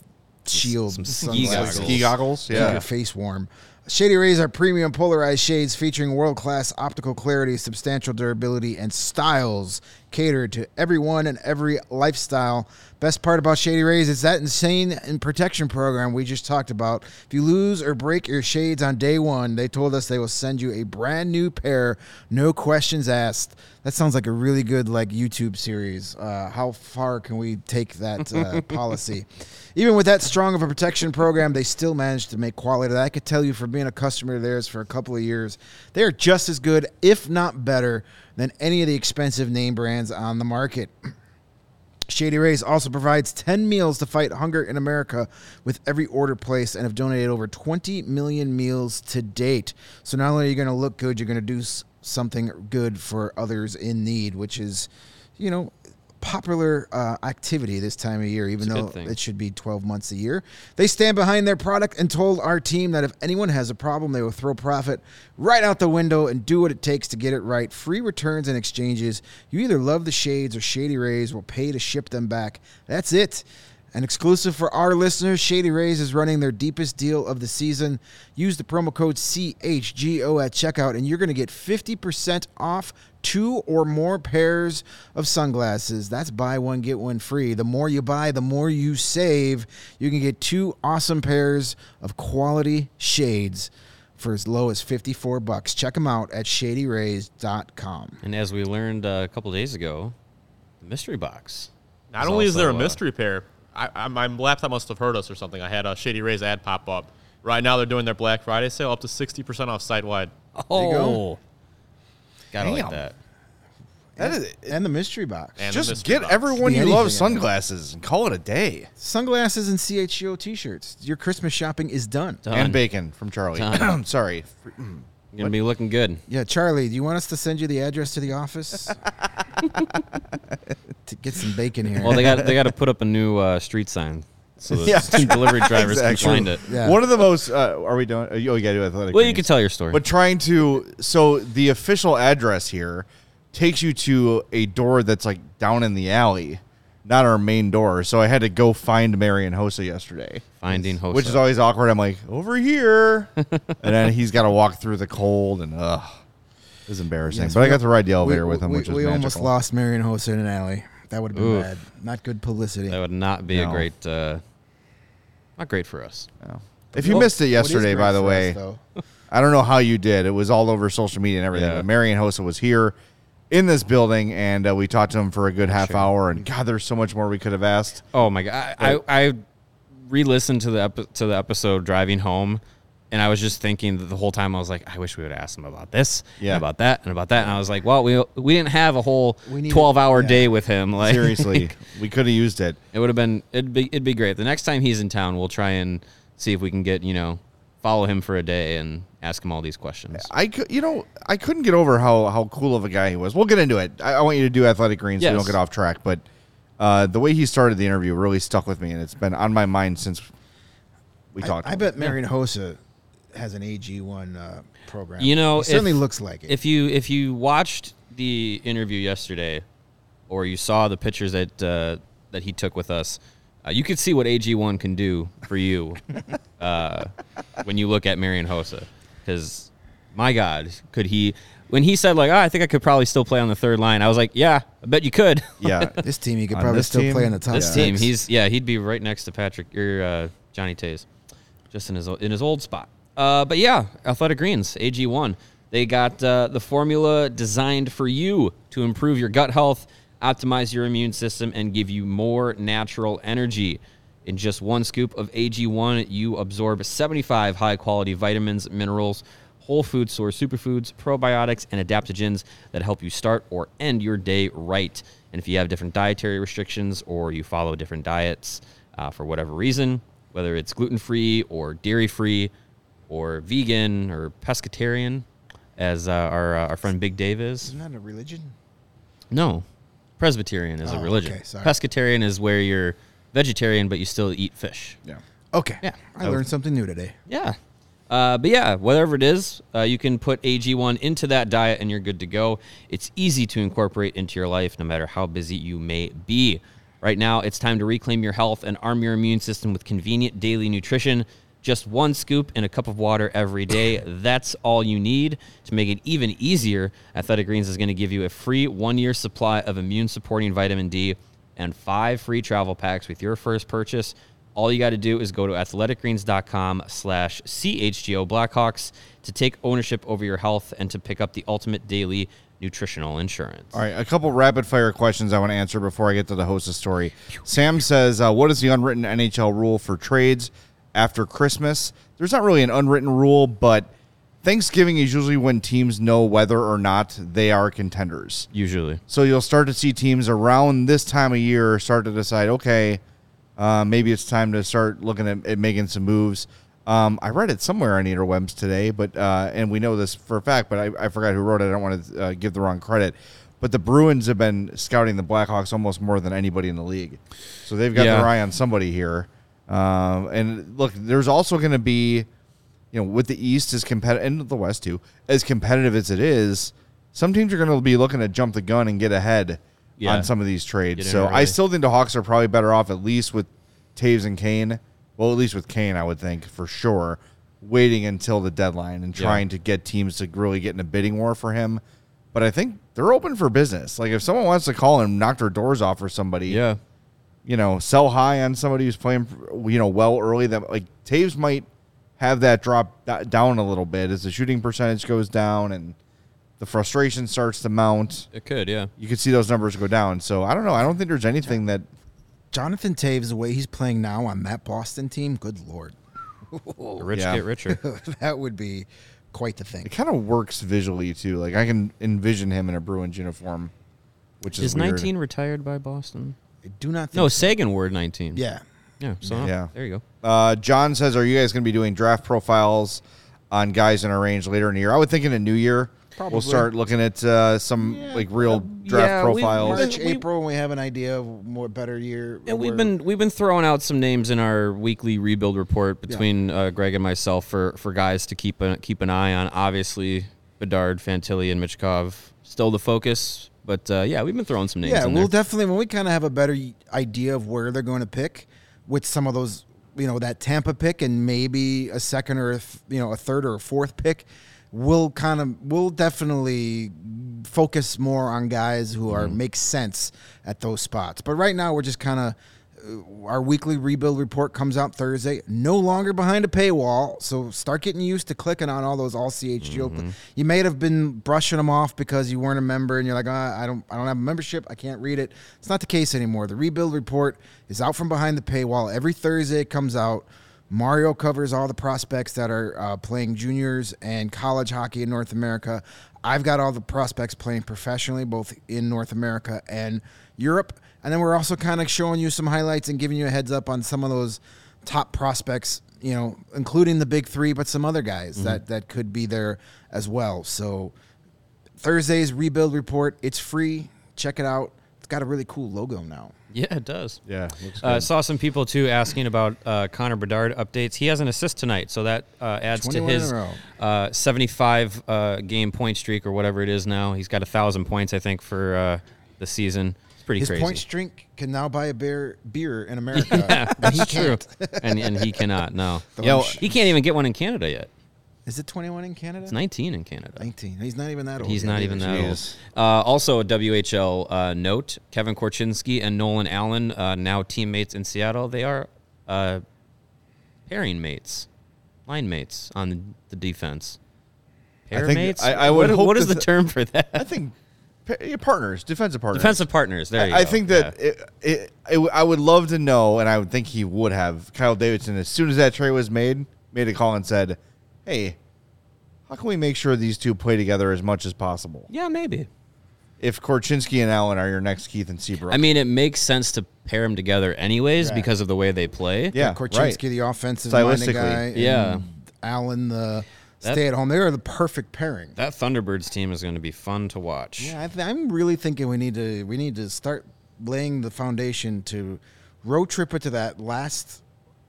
shield some ski sunglasses. goggles. Ski goggles, Keep yeah. your face warm. Shady Rays are premium polarized shades featuring world class optical clarity, substantial durability, and styles catered to everyone and every lifestyle. Best part about Shady Rays is that insane and protection program we just talked about. If you lose or break your shades on day one, they told us they will send you a brand new pair, no questions asked. That sounds like a really good like YouTube series. Uh, how far can we take that uh, policy? Even with that strong of a protection program, they still managed to make quality. I could tell you from being a customer of theirs for a couple of years, they are just as good, if not better, than any of the expensive name brands on the market. Shady Rays also provides 10 meals to fight hunger in America with every order placed and have donated over 20 million meals to date. So not only are you going to look good, you're going to do something good for others in need, which is, you know, popular uh, activity this time of year, even though it should be 12 months a year. They stand behind their product and told our team that if anyone has a problem, they will throw profit right out the window and do what it takes to get it right. Free returns and exchanges. You either love the shades or Shady Rays will pay to ship them back. That's it. An exclusive for our listeners, Shady Rays is running their deepest deal of the season. Use the promo code CHGO at checkout, and you're going to get 50% off two or more pairs of sunglasses. That's buy one, get one free. The more you buy, the more you save. You can get two awesome pairs of quality shades for as low as 54 bucks. Check them out at shadyrays.com. And as we learned uh, a couple days ago, the mystery box. Not is only is there a also, uh, mystery pair, I, I, my laptop must have heard us or something. I had a Shady Rays ad pop up. Right now, they're doing their Black Friday sale up to 60% off site wide. you go. Oh, Gotta like that. That is and the mystery box. And the just mystery get box. everyone you anything love in sunglasses and call it a day. Sunglasses and CHGO t-shirts. Your Christmas shopping is done. Done. And bacon from Charlie. Done. Sorry. You're gonna be looking good. Yeah, Charlie, do you want us to send you the address to the office? to get some bacon here. Well, they got they got to put up a new uh, street sign so the Yeah. delivery drivers Exactly. can find it. Yeah. One of the most. Uh, are we doing? Oh, you got to do athletic. Well, you Greens. can tell your story. But trying to. So the official address here takes you to a door that's like down in the alley, not our main door. So I had to go find Marian Hossa yesterday. Finding host, which is always awkward. I'm like, over here, and then he's got to walk through the cold, and ugh, it was embarrassing. Yes, but I got to ride the elevator we, with him, we, which was we magical. almost lost Marian Hossa in an alley. That would have been Oof. bad. Not good publicity. that would not be No. a great, uh, not great for us. If you Well, missed it yesterday, by the for us, way, I don't know how you did. It was all over social media and everything. Yeah. But Marian Hossa was here in this building, and uh, we talked to him for a good half hour. And God, there's so much more we could have asked. Oh my god! I, I, I re-listened to the to the episode driving home, and I was just thinking that the whole time I was like, I wish we would ask him about this, Yeah. about that, and about that. And I was like, well, we we didn't have a whole twelve hour yeah. day with him. Like Seriously, we could have used it. it would have been it'd be it'd be great. The next time he's in town, we'll try and see if we can get you know follow him for a day and ask him all these questions. I could, you know, I couldn't get over how how cool of a guy he was. We'll get into it. I, I want you to do athletic greens so we don't get off track. But uh, the way he started the interview really stuck with me, and it's been on my mind since we I, talked. I to bet Marian Hossa has an AG1 uh, program. You know, He certainly if- looks like it. If you if you watched the interview yesterday, or you saw the pictures that uh, that he took with us, uh, you could see what AG1 can do for you uh, when you look at Marian Hossa. Because my God, could he? When he said like, oh, I think I could probably still play on the third line, I was like, yeah, I bet you could. yeah, this team, he could On probably this still team, play in the top this six. team, he's yeah, he'd be right next to Patrick or uh, Johnny Toews, just in his o- in his old spot. Uh, but yeah, Athletic Greens AG one. They got uh, the formula designed for you to improve your gut health, optimize your immune system, and give you more natural energy. In just one scoop of AG1, you absorb 75 high quality vitamins, minerals, whole food source superfoods, probiotics, and adaptogens that help you start or end your day right. And if you have different dietary restrictions or you follow different diets uh, for whatever reason, whether it's gluten free or dairy free or vegan or pescatarian, as uh, our, uh, our friend Big Dave is, Isn't that a religion? no, Presbyterian is a Oh, religion. okay, sorry. Pescatarian is where you're vegetarian but you still eat fish. yeah. Okay. Yeah. I learned something new today. Yeah. Uh, but yeah, whatever it is, uh, you can put AG1 into that diet and you're good to go. It's easy to incorporate into your life no matter how busy you may be. Right now, it's time to reclaim your health and arm your immune system with convenient daily nutrition. Just one scoop in a cup of water every day. That's all you need. To make it even easier, Athletic Greens is going to give you a free one year supply of immune supporting vitamin D and five free travel packs with your first purchase. All you got to do is go to athleticgreens.com slash CHGO Blackhawks to take ownership over your health and to pick up the ultimate daily nutritional insurance. All right, a couple rapid fire questions I want to answer before I get to the hostess story. Sam says, uh, "What is the unwritten NHL rule for trades after Christmas?" There's not really an unwritten rule, but Thanksgiving is usually when teams know whether or not they are contenders. Usually. So you'll start to see teams around this time of year start to decide, okay, uh, maybe it's time to start looking at, at making some moves. Um, I read it somewhere on Interwebs today, but uh, and we know this for a fact, but I, I forgot who wrote it. I don't want to uh, give the wrong credit. But the Bruins have been scouting the Blackhawks almost more than anybody in the league, so they've got Yeah. their eye on somebody here. Um, and look, there's also going to be, you know, with the East as competitive and the West too, as competitive as it is, some teams are going to be looking to jump the gun and get ahead Yeah. on some of these trades. So I still think the Hawks are probably better off at least with Toews and Kane. Well, at least with Kane, I would think for sure, waiting until the deadline and Yeah. trying to get teams to really get in a bidding war for him. But I think they're open for business. Like if someone wants to call and knock their doors off for somebody, Yeah. you know, sell high on somebody who's playing, you know, well early. That like Toews might have that drop down a little bit as the shooting percentage goes down and the frustration starts to mount. It could, yeah. You could see those numbers go down. So I don't know. I don't think there's anything that Jonathan Toews, the way he's playing now on that Boston team, good lord, The rich Yeah. get richer. that would be quite the thing. It kind of works visually too. Like I can envision him in a Bruins uniform, which is, Is weird. 19 retired by Boston? I do not think No, so. Seguin wore 19. Yeah. Yeah. So Yeah. there you go. Uh, John says, "Are you guys going to be doing draft profiles on guys in our range later in the year?" I would think in the new year Probably. we'll start looking at uh, some like real draft yeah, profiles. March, we- April, when we have an idea of more better year. And we've been we've been throwing out some names in our weekly rebuild report between uh, Greg and myself for, for guys to keep a, keep an eye on. Obviously, Bedard, Fantilli, and Michkov still the focus, but uh, yeah, we've been throwing some names. Yeah, in we'll there. definitely when we kind of have a better idea of where they're going to pick with some of those, you know, that Tampa pick and maybe a second or a th- you know a third or a fourth pick, we'll kind of we'll definitely focus more on guys who are mm-hmm. make sense at those spots. But right now we're just kind of our weekly rebuild report comes out Thursday. No longer behind a paywall, so start getting used to clicking on all those all CHGO. You may have been brushing them off because you weren't a member, and you're like, ah, I don't, I don't have a membership. I can't read it. It's not the case anymore. The rebuild report is out from behind the paywall every Thursday. It comes out. Mario covers all the prospects that are uh, playing juniors and college hockey in North America. I've got all the prospects playing professionally, both in North America and Europe. And then we're also kind of showing you some highlights and giving you a heads up on some of those top prospects, you know, including the big three, but some other guys that, that could be there as well. So Thursday's rebuild report, it's free. Check it out. It's got a really cool logo now. Yeah, it does. yeah, I. Uh, saw some people too asking about uh, Connor Bedard updates. He has an assist tonight, so that uh, adds to his uh, 75 uh, game point streak or whatever it is now. He's got a thousand points, I think, for uh, the season. Pretty His crazy. point streak can now buy a beer beer in America. and he That's true, and and he cannot. No, Yo, he can't even get one in Canada yet. Is it 21 in Canada? It's 19 in Canada. 19. He's not even that old. He's not even that old. Uh, also, a WHL uh, note: Kevin Korchinski and Nolan Allen, uh, now teammates in Seattle, they are uh, pairing mates, line mates on the defense. I Pair think- mates. I- I would What- hope what is the term for that? I think yeah, partners, defensive partners. Defensive partners. There you I, I think that Yeah. it, it, it, I would love to know, and I would think he would have. Kyle Davidson, as soon as that trade was made, made a call and said, "Hey, how can we make sure these two play together as much as possible?" yeah, maybe. If Korchinski and Allen are your next Keith and Seabrook, I mean, it makes sense to pair them together anyways Right. because of the way they play. yeah, Korchinski, right. the offensive minded Stylistically. guy. and Yeah. Allen, the That- stay at home. They're the perfect pairing. That Thunderbirds team is going to be fun to watch. Yeah, I th- I'm really thinking we need to we need to start laying the foundation to road trip it to that last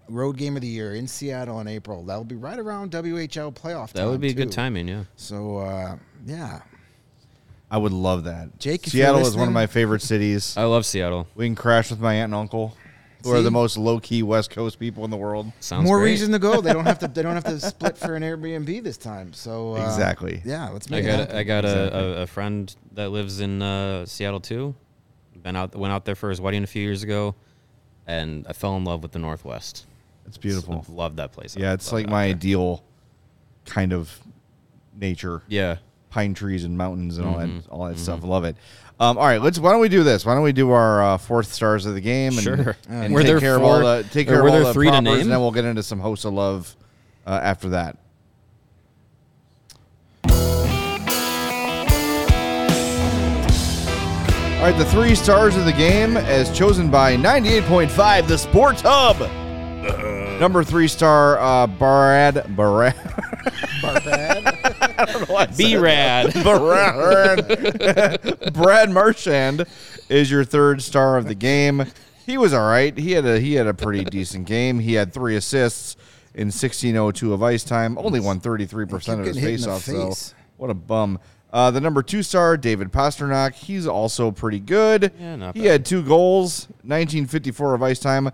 road game of the year in Seattle in April. That'll be right around WHL playoff. That would be be good too. timing. Yeah. So uh, yeah, I would love that. Jake, Seattle is one of my favorite cities. I love Seattle. we can crash with my aunt and uncle, who are the most low key West Coast people in the world. Sounds more great. reason to go. They don't have to. They don't have to split for an Airbnb this time. So uh, Exactly. Yeah, let's I make it happen. I got a, a, a friend that lives in uh, Seattle too. Been out went out there for his wedding a few years ago, and I fell in love with the Northwest. It's beautiful. Love that place. Yeah, it's like my there. ideal kind of nature. Yeah. Pine trees and mountains and all that Mm-hmm. all that stuff. Love it. Um, all right, let's. Why don't we do this? Why don't we do our uh, fourth stars of the game? And, Sure. And Were take there care of all four- the take or care were of all there the three to prompers, name? and then we'll get into some hosts of love uh, after that. All right, the three stars of the game, as chosen by 98.5, the Sports Hub. Number three star, uh, Brad Brad. Be rad. Brad, Brad Marchand is your third star of the game. He was all right. He had a he had a pretty decent game. He had three assists in 1602 of ice time. Only won 33 percent of his getting hit in the faceoffs though. face. What a bum. Uh, the number two star, David Pastrnak, he's also pretty good. Yeah, not he bad. had two goals, 1954 of ice time,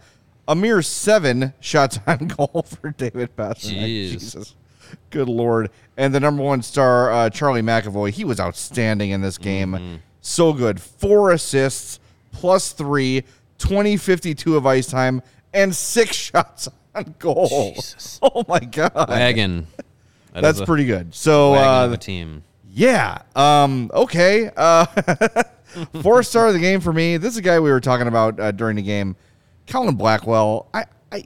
a mere seven shots on goal for David Pastrnak. Jeez. Jesus. Good lord. And the number one star, uh, Charlie McAvoy, he was outstanding in this game. Mm-hmm. So good. Four assists, plus three, 2052 of ice time, and six shots on goal. Jesus. Oh my God. Wagon. That That's pretty good. So, uh, a team. yeah. Um, okay. Uh, four star of the game for me. This is a guy we were talking about uh, during the game. Colin Blackwell. I, I,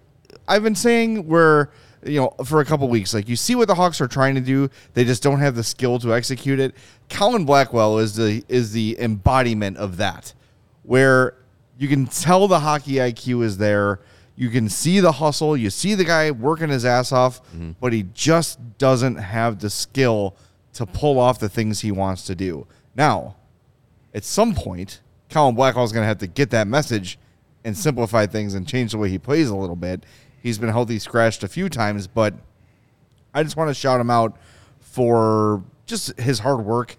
I've been saying we're you know, for a couple weeks. Like you see what the Hawks are trying to do, they just don't have the skill to execute it. Colin Blackwell is the is the embodiment of that, where you can tell the hockey IQ is there. You can see the hustle. You see the guy working his ass off, mm-hmm. but he just doesn't have the skill to pull off the things he wants to do. Now, at some point, Colin Blackwell is going to have to get that message and simplify things and change the way he plays a little bit. He's been healthy scratched a few times, but I just want to shout him out for just his hard work.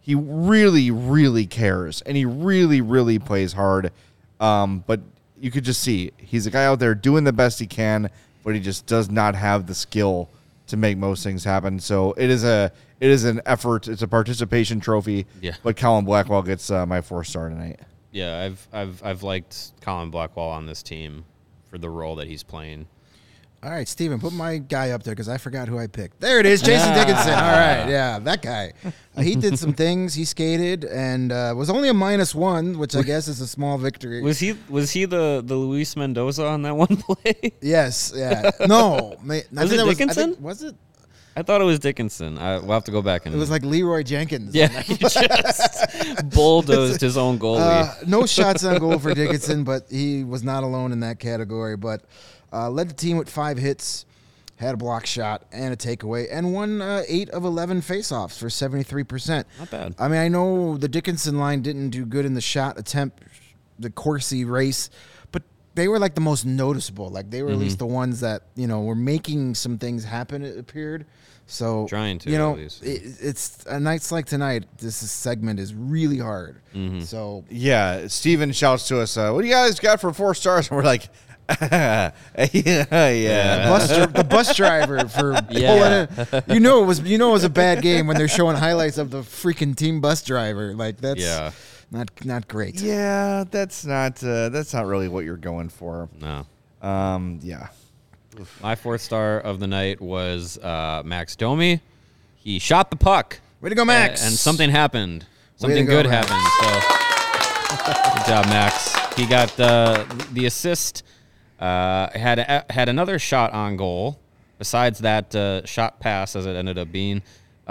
He really, really cares, and he really, really plays hard. Um, but you could just see he's a guy out there doing the best he can, but he just does not have the skill to make most things happen. So it is a it is an effort. It's a participation trophy. Yeah. But Colin Blackwell gets uh, my four star tonight. Yeah, I've I've I've liked Colin Blackwell on this team for the role that he's playing. All right, Steven, put my guy up there because I forgot who I picked. There it is, Jason Dickinson. All right, yeah, that guy. Uh, he did some things. He skated and uh, was only a minus one, which I guess is a small victory. Was he was he the the Luis Mendoza on that one play? yes, yeah. No, ma- I think it that I Dickinson? think- Was, it? I thought it was Dickinson. I, we'll have to go back and It was like Leeroy Jenkins. yeah, he just bulldozed his own goalie. Uh, no shots on goal for Dickinson, but he was not alone in that category. But uh, led the team with five hits, had a block shot and a takeaway, and won uh, eight of 11 faceoffs for 73%. Not bad. I mean, I know the Dickinson line didn't do good in the shot attempt, the Corsi race, they were like the most noticeable. Like they were at Mm-hmm. least the ones that, you know, were making some things happen, it appeared. So, Trying to, you know, at least. it, it's a nights like tonight. This is- segment is really hard. Mm-hmm. So Yeah, Steven shouts to us, uh, "What do you guys got for four stars?" And we're like, "Yeah, yeah." bus dri- the bus driver for Yeah. pulling it. You know it was you know it was a bad game when they're showing highlights of the freaking team bus driver. Like that's Yeah. Not not great. Yeah, that's not uh, that's not really what you're going for. no. Um, yeah, My fourth star of the night was uh, Max Domi. He shot the puck. Way to go, Max! And, and something happened. Something go, good Max. happened. So good job, Max. He got uh, the assist. Uh, had had another shot on goal. Besides that uh, shot pass, as it ended up being,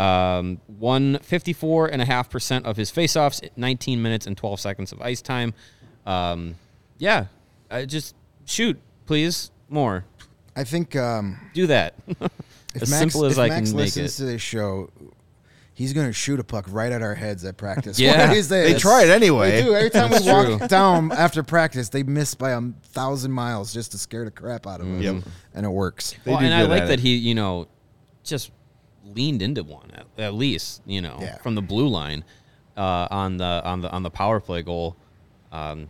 um, won 54.5% of his faceoffs, 19 minutes and 12 seconds of ice time. Um, yeah, I just shoot, please, more. I think um, Do that. if as Max, simple as I Max can make listens it. to this show, he's gonna shoot a puck right at our heads at practice. Yeah. What is that? they try it anyway. They do. Every time we That's walk true. down after practice, they miss by a thousand miles just to scare the crap out of us. Yep. And it works. Well, and I like at that it. he, you know, just leaned into one at, at least, you know, Yeah. from the blue line uh, on the on the on the power play goal. Um,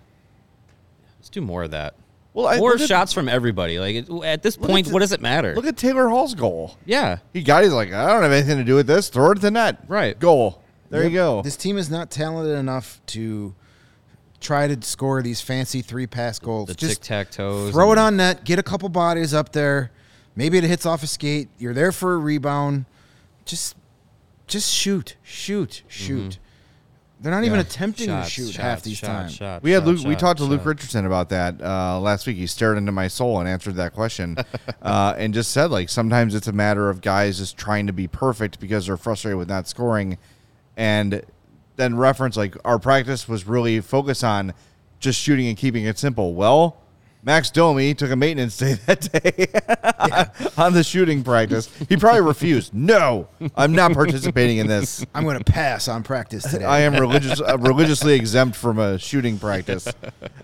let's do more of that. Well, I- more look at- shots from everybody. Like at this point, the- what does it matter? Look at Taylor Hall's goal. yeah, He got. He's like, I don't have anything to do with this. Throw it at the net. Right. Goal. There you go. This team is not talented enough to try to score these fancy three pass goals. the tic tac toes. throw it on net, get a couple bodies up there. Maybe it hits off a skate. You're there for a rebound. Just, just shoot, shoot, shoot. They're not even attempting Shots, to shoot shots, half these shots, times. shots, We had shots, Luke, we talked to Luke. Richardson about that uh, last week. He stared into my soul and answered that question, uh, and just said like sometimes it's a matter of guys just trying to be perfect because they're frustrated with not scoring, and then reference like our practice was really focused on just shooting and keeping it simple. Well, Max Domi took a maintenance day that day on the shooting practice. He probably refused. No, I'm not participating in this. I'm going to pass on practice today. I am religious, uh, religiously exempt from a shooting practice.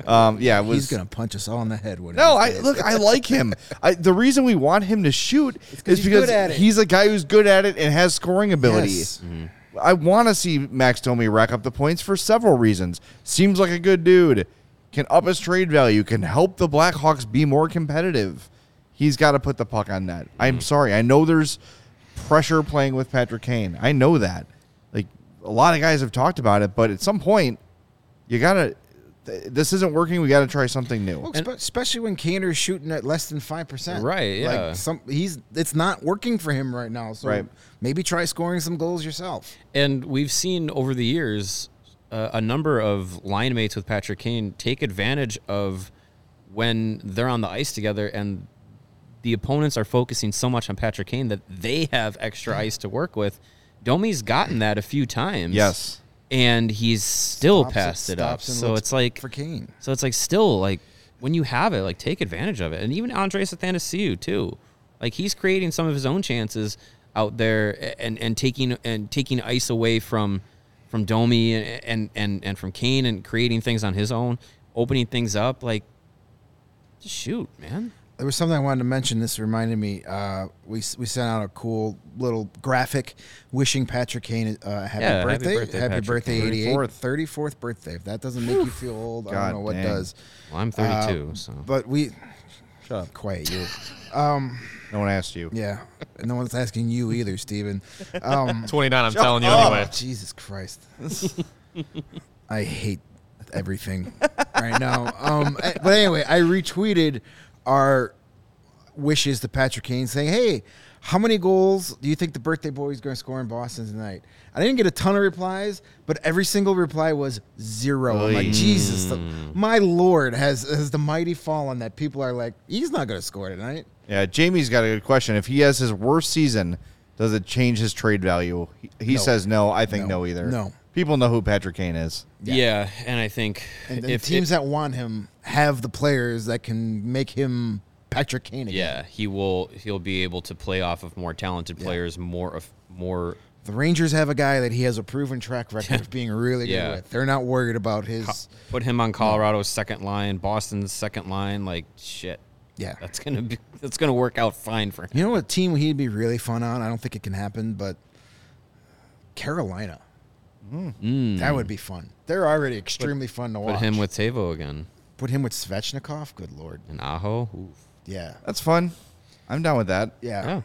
Um, yeah, was. He's going to punch us all in the head. When no, I look. I like him. I, the reason we want him to shoot is because good at it. he's a guy who's good at it and has scoring ability. Yes. I want to see Max Domi rack up the points for several reasons. Seems like a good dude. Can up his trade value. Can help the Blackhawks be more competitive. He's got to put the puck on net. I'm mm-hmm. sorry. I know there's pressure playing with Patrick Kane. I know that. Like a lot of guys have talked about it, but at some point, you gotta. This isn't working. We got to try something new. Well, spe- especially when Kaner's shooting at less than five percent. Right, yeah. Like some, he's it's not working for him right now. So Right. maybe try scoring some goals yourself. And we've seen over the years uh, a number of line mates with Patrick Kane take advantage of when they're on the ice together and the opponents are focusing so much on Patrick Kane that they have extra ice to work with. Domi's gotten that a few times. Yes. and he's still Stops passed it, up. So it's like for Kane. so it's like still like when you have it, like take advantage of it. And even Andreas Athanasiou too. Like he's creating some of his own chances out there and, and taking and taking ice away from from Domi and, and and and from Kane and creating things on his own, opening things up. Like shoot, man. There was something I wanted to mention. This reminded me. Uh, we we sent out a cool little graphic wishing Patrick Kane uh, a happy Yeah, happy birthday. birthday, happy Patrick birthday, Kane. 88. 34th. 34th birthday. If that doesn't make you feel old, I don't know what dang. does. Well, I'm 32, Uh, so But we Shut up. quiet you. No one asked you. Yeah, and no one's asking you either, Steven. Um, 29, I'm telling you oh, anyway. Jesus Christ. I hate everything right now. Um, eh, but anyway, I retweeted our wishes to Patrick Kane saying, hey, how many goals do you think the birthday boy is going to score in Boston tonight? I didn't get a ton of replies, but every single reply was zero. I'm like, Jesus, the, my Lord, has, has the mighty fallen that people are like, he's not going to score tonight. Yeah, Jamie's got a good question. If he has his worst season, does it change his trade value? He, he No. says no. I think No. no, either. No. People know who Patrick Kane is. yeah. and I think And, and if teams it- that want him have the players that can make him Patrick Kane again. yeah, he will he'll be able to play off of more talented players, more of more The Rangers have a guy that he has a proven track record of being really good Yeah. with. They're not worried about his. put him on Colorado's second line, Boston's second line, like shit. Yeah. That's gonna be that's gonna work out fine for him. You know what team he'd be really fun on? I don't think it can happen, but Carolina. Hmm. Hmm. That would be fun. They're already extremely fun to watch. Put him with Tavo again. Put him with Svechnikov. Good lord. And Aho. Oof. Yeah. That's fun. I'm down with that. Yeah. Yeah.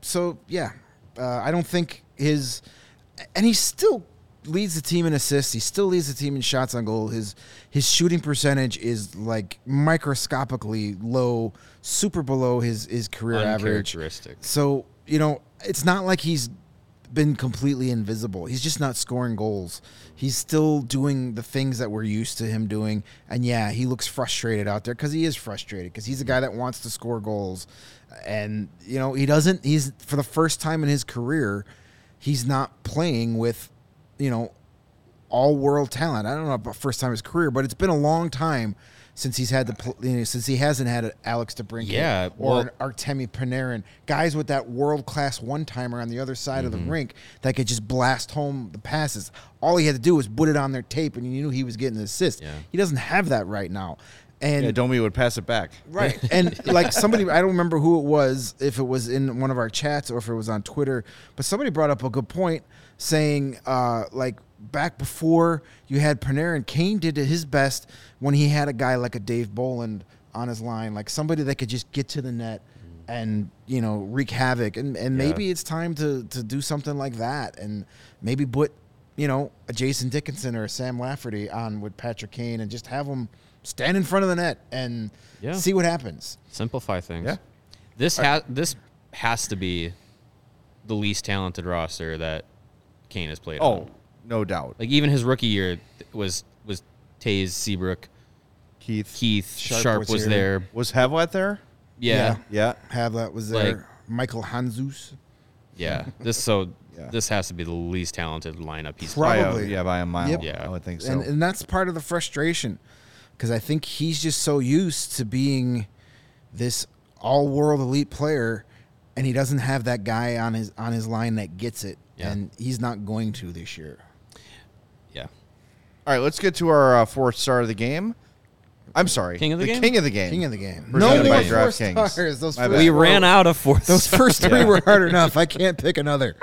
So yeah, uh, I don't think his, and he still leads the team in assists. He still leads the team in shots on goal. His his shooting percentage is like microscopically low, super below his his career average. Uncharacteristic. So you know, it's not like he's been completely invisible. He's just not scoring goals. He's still doing the things that we're used to him doing. And yeah, he looks frustrated out there because he is frustrated because he's a guy that wants to score goals. And you know, he doesn't. He's for the first time in his career, he's not playing with, you know, all world talent. I don't know about first time in his career, but it's been a long time since he's had the you know, since he hasn't had an Alex DeBrincat Yeah, or well- an Artemi Panarin, guys with that world class one timer on the other side of Mm-hmm. the rink that could just blast home the passes. All he had to do was put it on their tape, and you knew he was getting an assist. Yeah. He doesn't have that right now, and Yeah, Domi would pass it back. Right. And like somebody, I don't remember who it was, if it was in one of our chats or if it was on Twitter, but somebody brought up a good point saying, uh, like, back before you had Panarin, Kane did his best when he had a guy like a Dave Bolland on his line, like somebody that could just get to the net and, you know, wreak havoc. And, and Yeah. maybe it's time to, to do something like that and maybe put, you know, a Jason Dickinson or a Sam Lafferty on with Patrick Kane and just have them stand in front of the net and Yeah. see what happens. Simplify things. Yeah. This has this has to be the least talented roster that Kane has played. Oh, on. No doubt. like even his rookie year was was Toews, Seabrook, Keith. Keith, Sharp Sharp, was was, here. there. Was Havlat there? Yeah, Yeah. Havlat was there. Like- Michael Handzus. yeah. This so Yeah. this has to be the least talented lineup he's Probably. By a- yeah, by a mile. Yep. Yeah. I would think so. And, and that's part of the frustration because I think he's just so used to being this all world elite player and he doesn't have that guy on his on his line that gets it. Yeah. And he's not going to this year. Yeah. All right, let's get to our uh, fourth star of the game. I'm sorry. King of the game? King of the game. King of the game. Presented no by more four DraftKings. stars. Those My first bad. We four- ran out of fourth. Those first three Yeah. were hard enough. I can't pick another.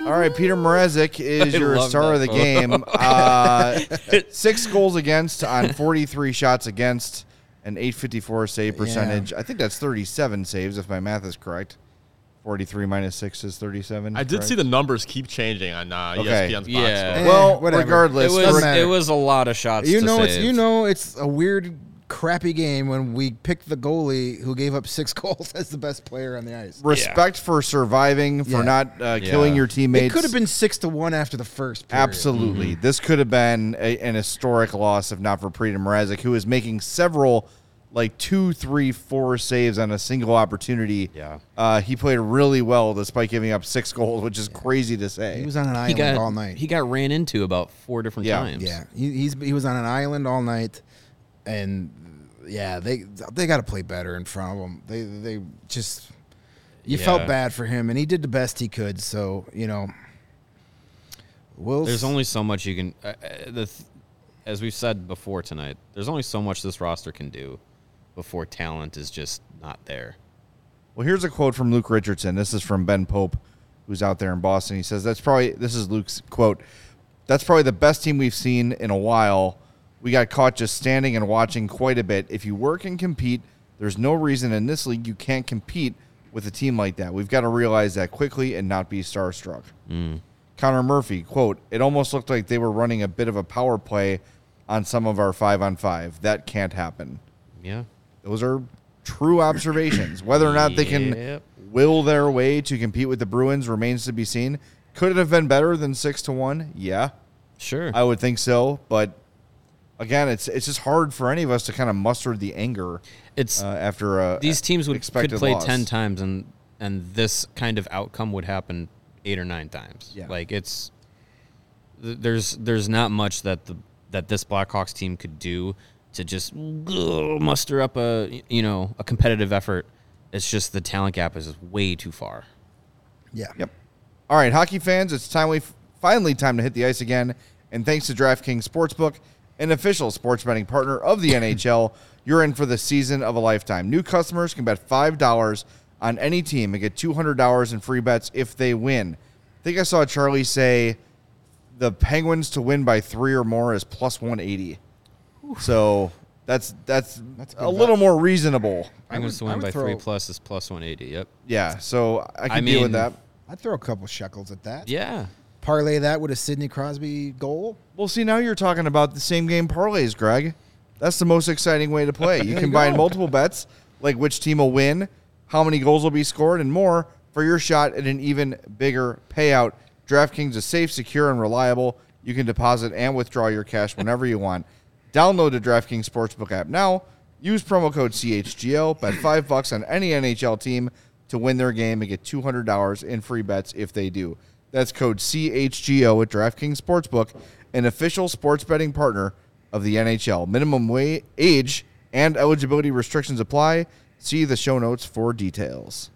All right, Peter Mrazek is I your love star that of the photo. game. Uh, six goals against on 43 shots against, an 854 save percentage. I think that's 37 saves if my math is correct. 43 minus 6 is 37. I did correct? see the numbers keep changing on uh, Okay. ESPN's box Yeah. score. Well, Eh, whatever. regardless, It was it was a lot of shots. You to know, it's you know, it's a weird, crappy game when we picked the goalie who gave up six goals as the best player on the ice. respect for surviving, for Yeah. not uh, Yeah. killing your teammates. It could have been six to one after the first. Period. Absolutely. Mm-hmm. This could have been a, an historic loss if not for Peter Mrazek, who is making several like two, three, four saves on a single opportunity. Yeah. Uh, he played really well despite giving up six goals, which is crazy to say. He was on an island got all night. he got ran into about four different Yeah. times. yeah, he, he's he was on an island all night, and yeah, they they got to play better in front of him. They they just you felt bad for him, and he did the best he could. So you know, we'll There's s- only so much you can. Uh, uh, the, th- as we've said before tonight, there's only so much this roster can do before talent is just not there. Well, here's a quote from Luke Richardson. This is from Ben Pope, who's out there in Boston. He says, That's probably, this is Luke's quote, that's probably the best team we've seen in a while. We got caught just standing and watching quite a bit. If you work and compete, there's no reason in this league you can't compete with a team like that. We've got to realize that quickly and not be starstruck. Mm. Connor Murphy, quote, it almost looked like they were running a bit of a power play on some of our five on five. That can't happen. Yeah. Those are true observations. Whether or not they can Yep. will their way to compete with the Bruins remains to be seen. Could it have been better than six to one? Yeah, Sure. I would think so. But again, it's it's just hard for any of us to kind of muster the anger it's uh, after a these teams would could play loss. ten times and and this kind of outcome would happen eight or nine times. Yeah. Like it's there's there's not much that the that this Blackhawks team could do to just muster up a you know a competitive effort. It's just the talent gap is way too far. yeah. Yep. All right, hockey fans, it's time we finally time to hit the ice again. And thanks to DraftKings Sportsbook, an official sports betting partner of the NHL, you're in for the season of a lifetime. New customers can bet five dollars on any team and get two hundred dollars in free bets if they win. I think I saw Charlie say the Penguins to win by three or more is plus one eighty. So that's that's, That's a good a little more reasonable. Penguins would- to I win would by throw- three plus is plus one eighty. Yep. Yeah, so I can I deal with that. I'd throw a couple shekels at that. Yeah. Parlay that with a Sidney Crosby goal. Well, see, now you're talking about the same game parlays, Greg. That's the most exciting way to play. You There you combine multiple bets, like which team will win, how many goals will be scored, and more for your shot at an even bigger payout. DraftKings is safe, secure, and reliable. You can deposit and withdraw your cash whenever you want. Download the DraftKings Sportsbook app now. Use promo code CHGO. Bet five bucks on any NHL team to win their game and get two hundred dollars in free bets if they do. That's code CHGO at DraftKings Sportsbook, an official sports betting partner of the NHL. Minimum wa- age and eligibility restrictions apply. See the show notes for details.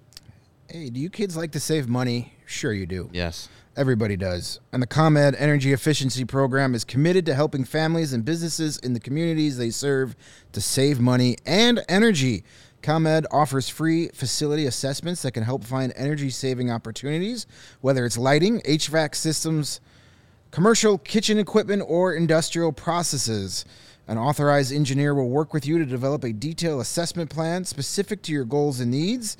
Hey, do you kids like to save money? Sure, you do. Yes. Everybody does. And the ComEd Energy Efficiency Program is committed to helping families and businesses in the communities they serve to save money and energy. ComEd offers free facility assessments that can help find energy saving opportunities, whether it's lighting, HVAC systems, commercial kitchen equipment, or industrial processes. An authorized engineer will work with you to develop a detailed assessment plan specific to your goals and needs.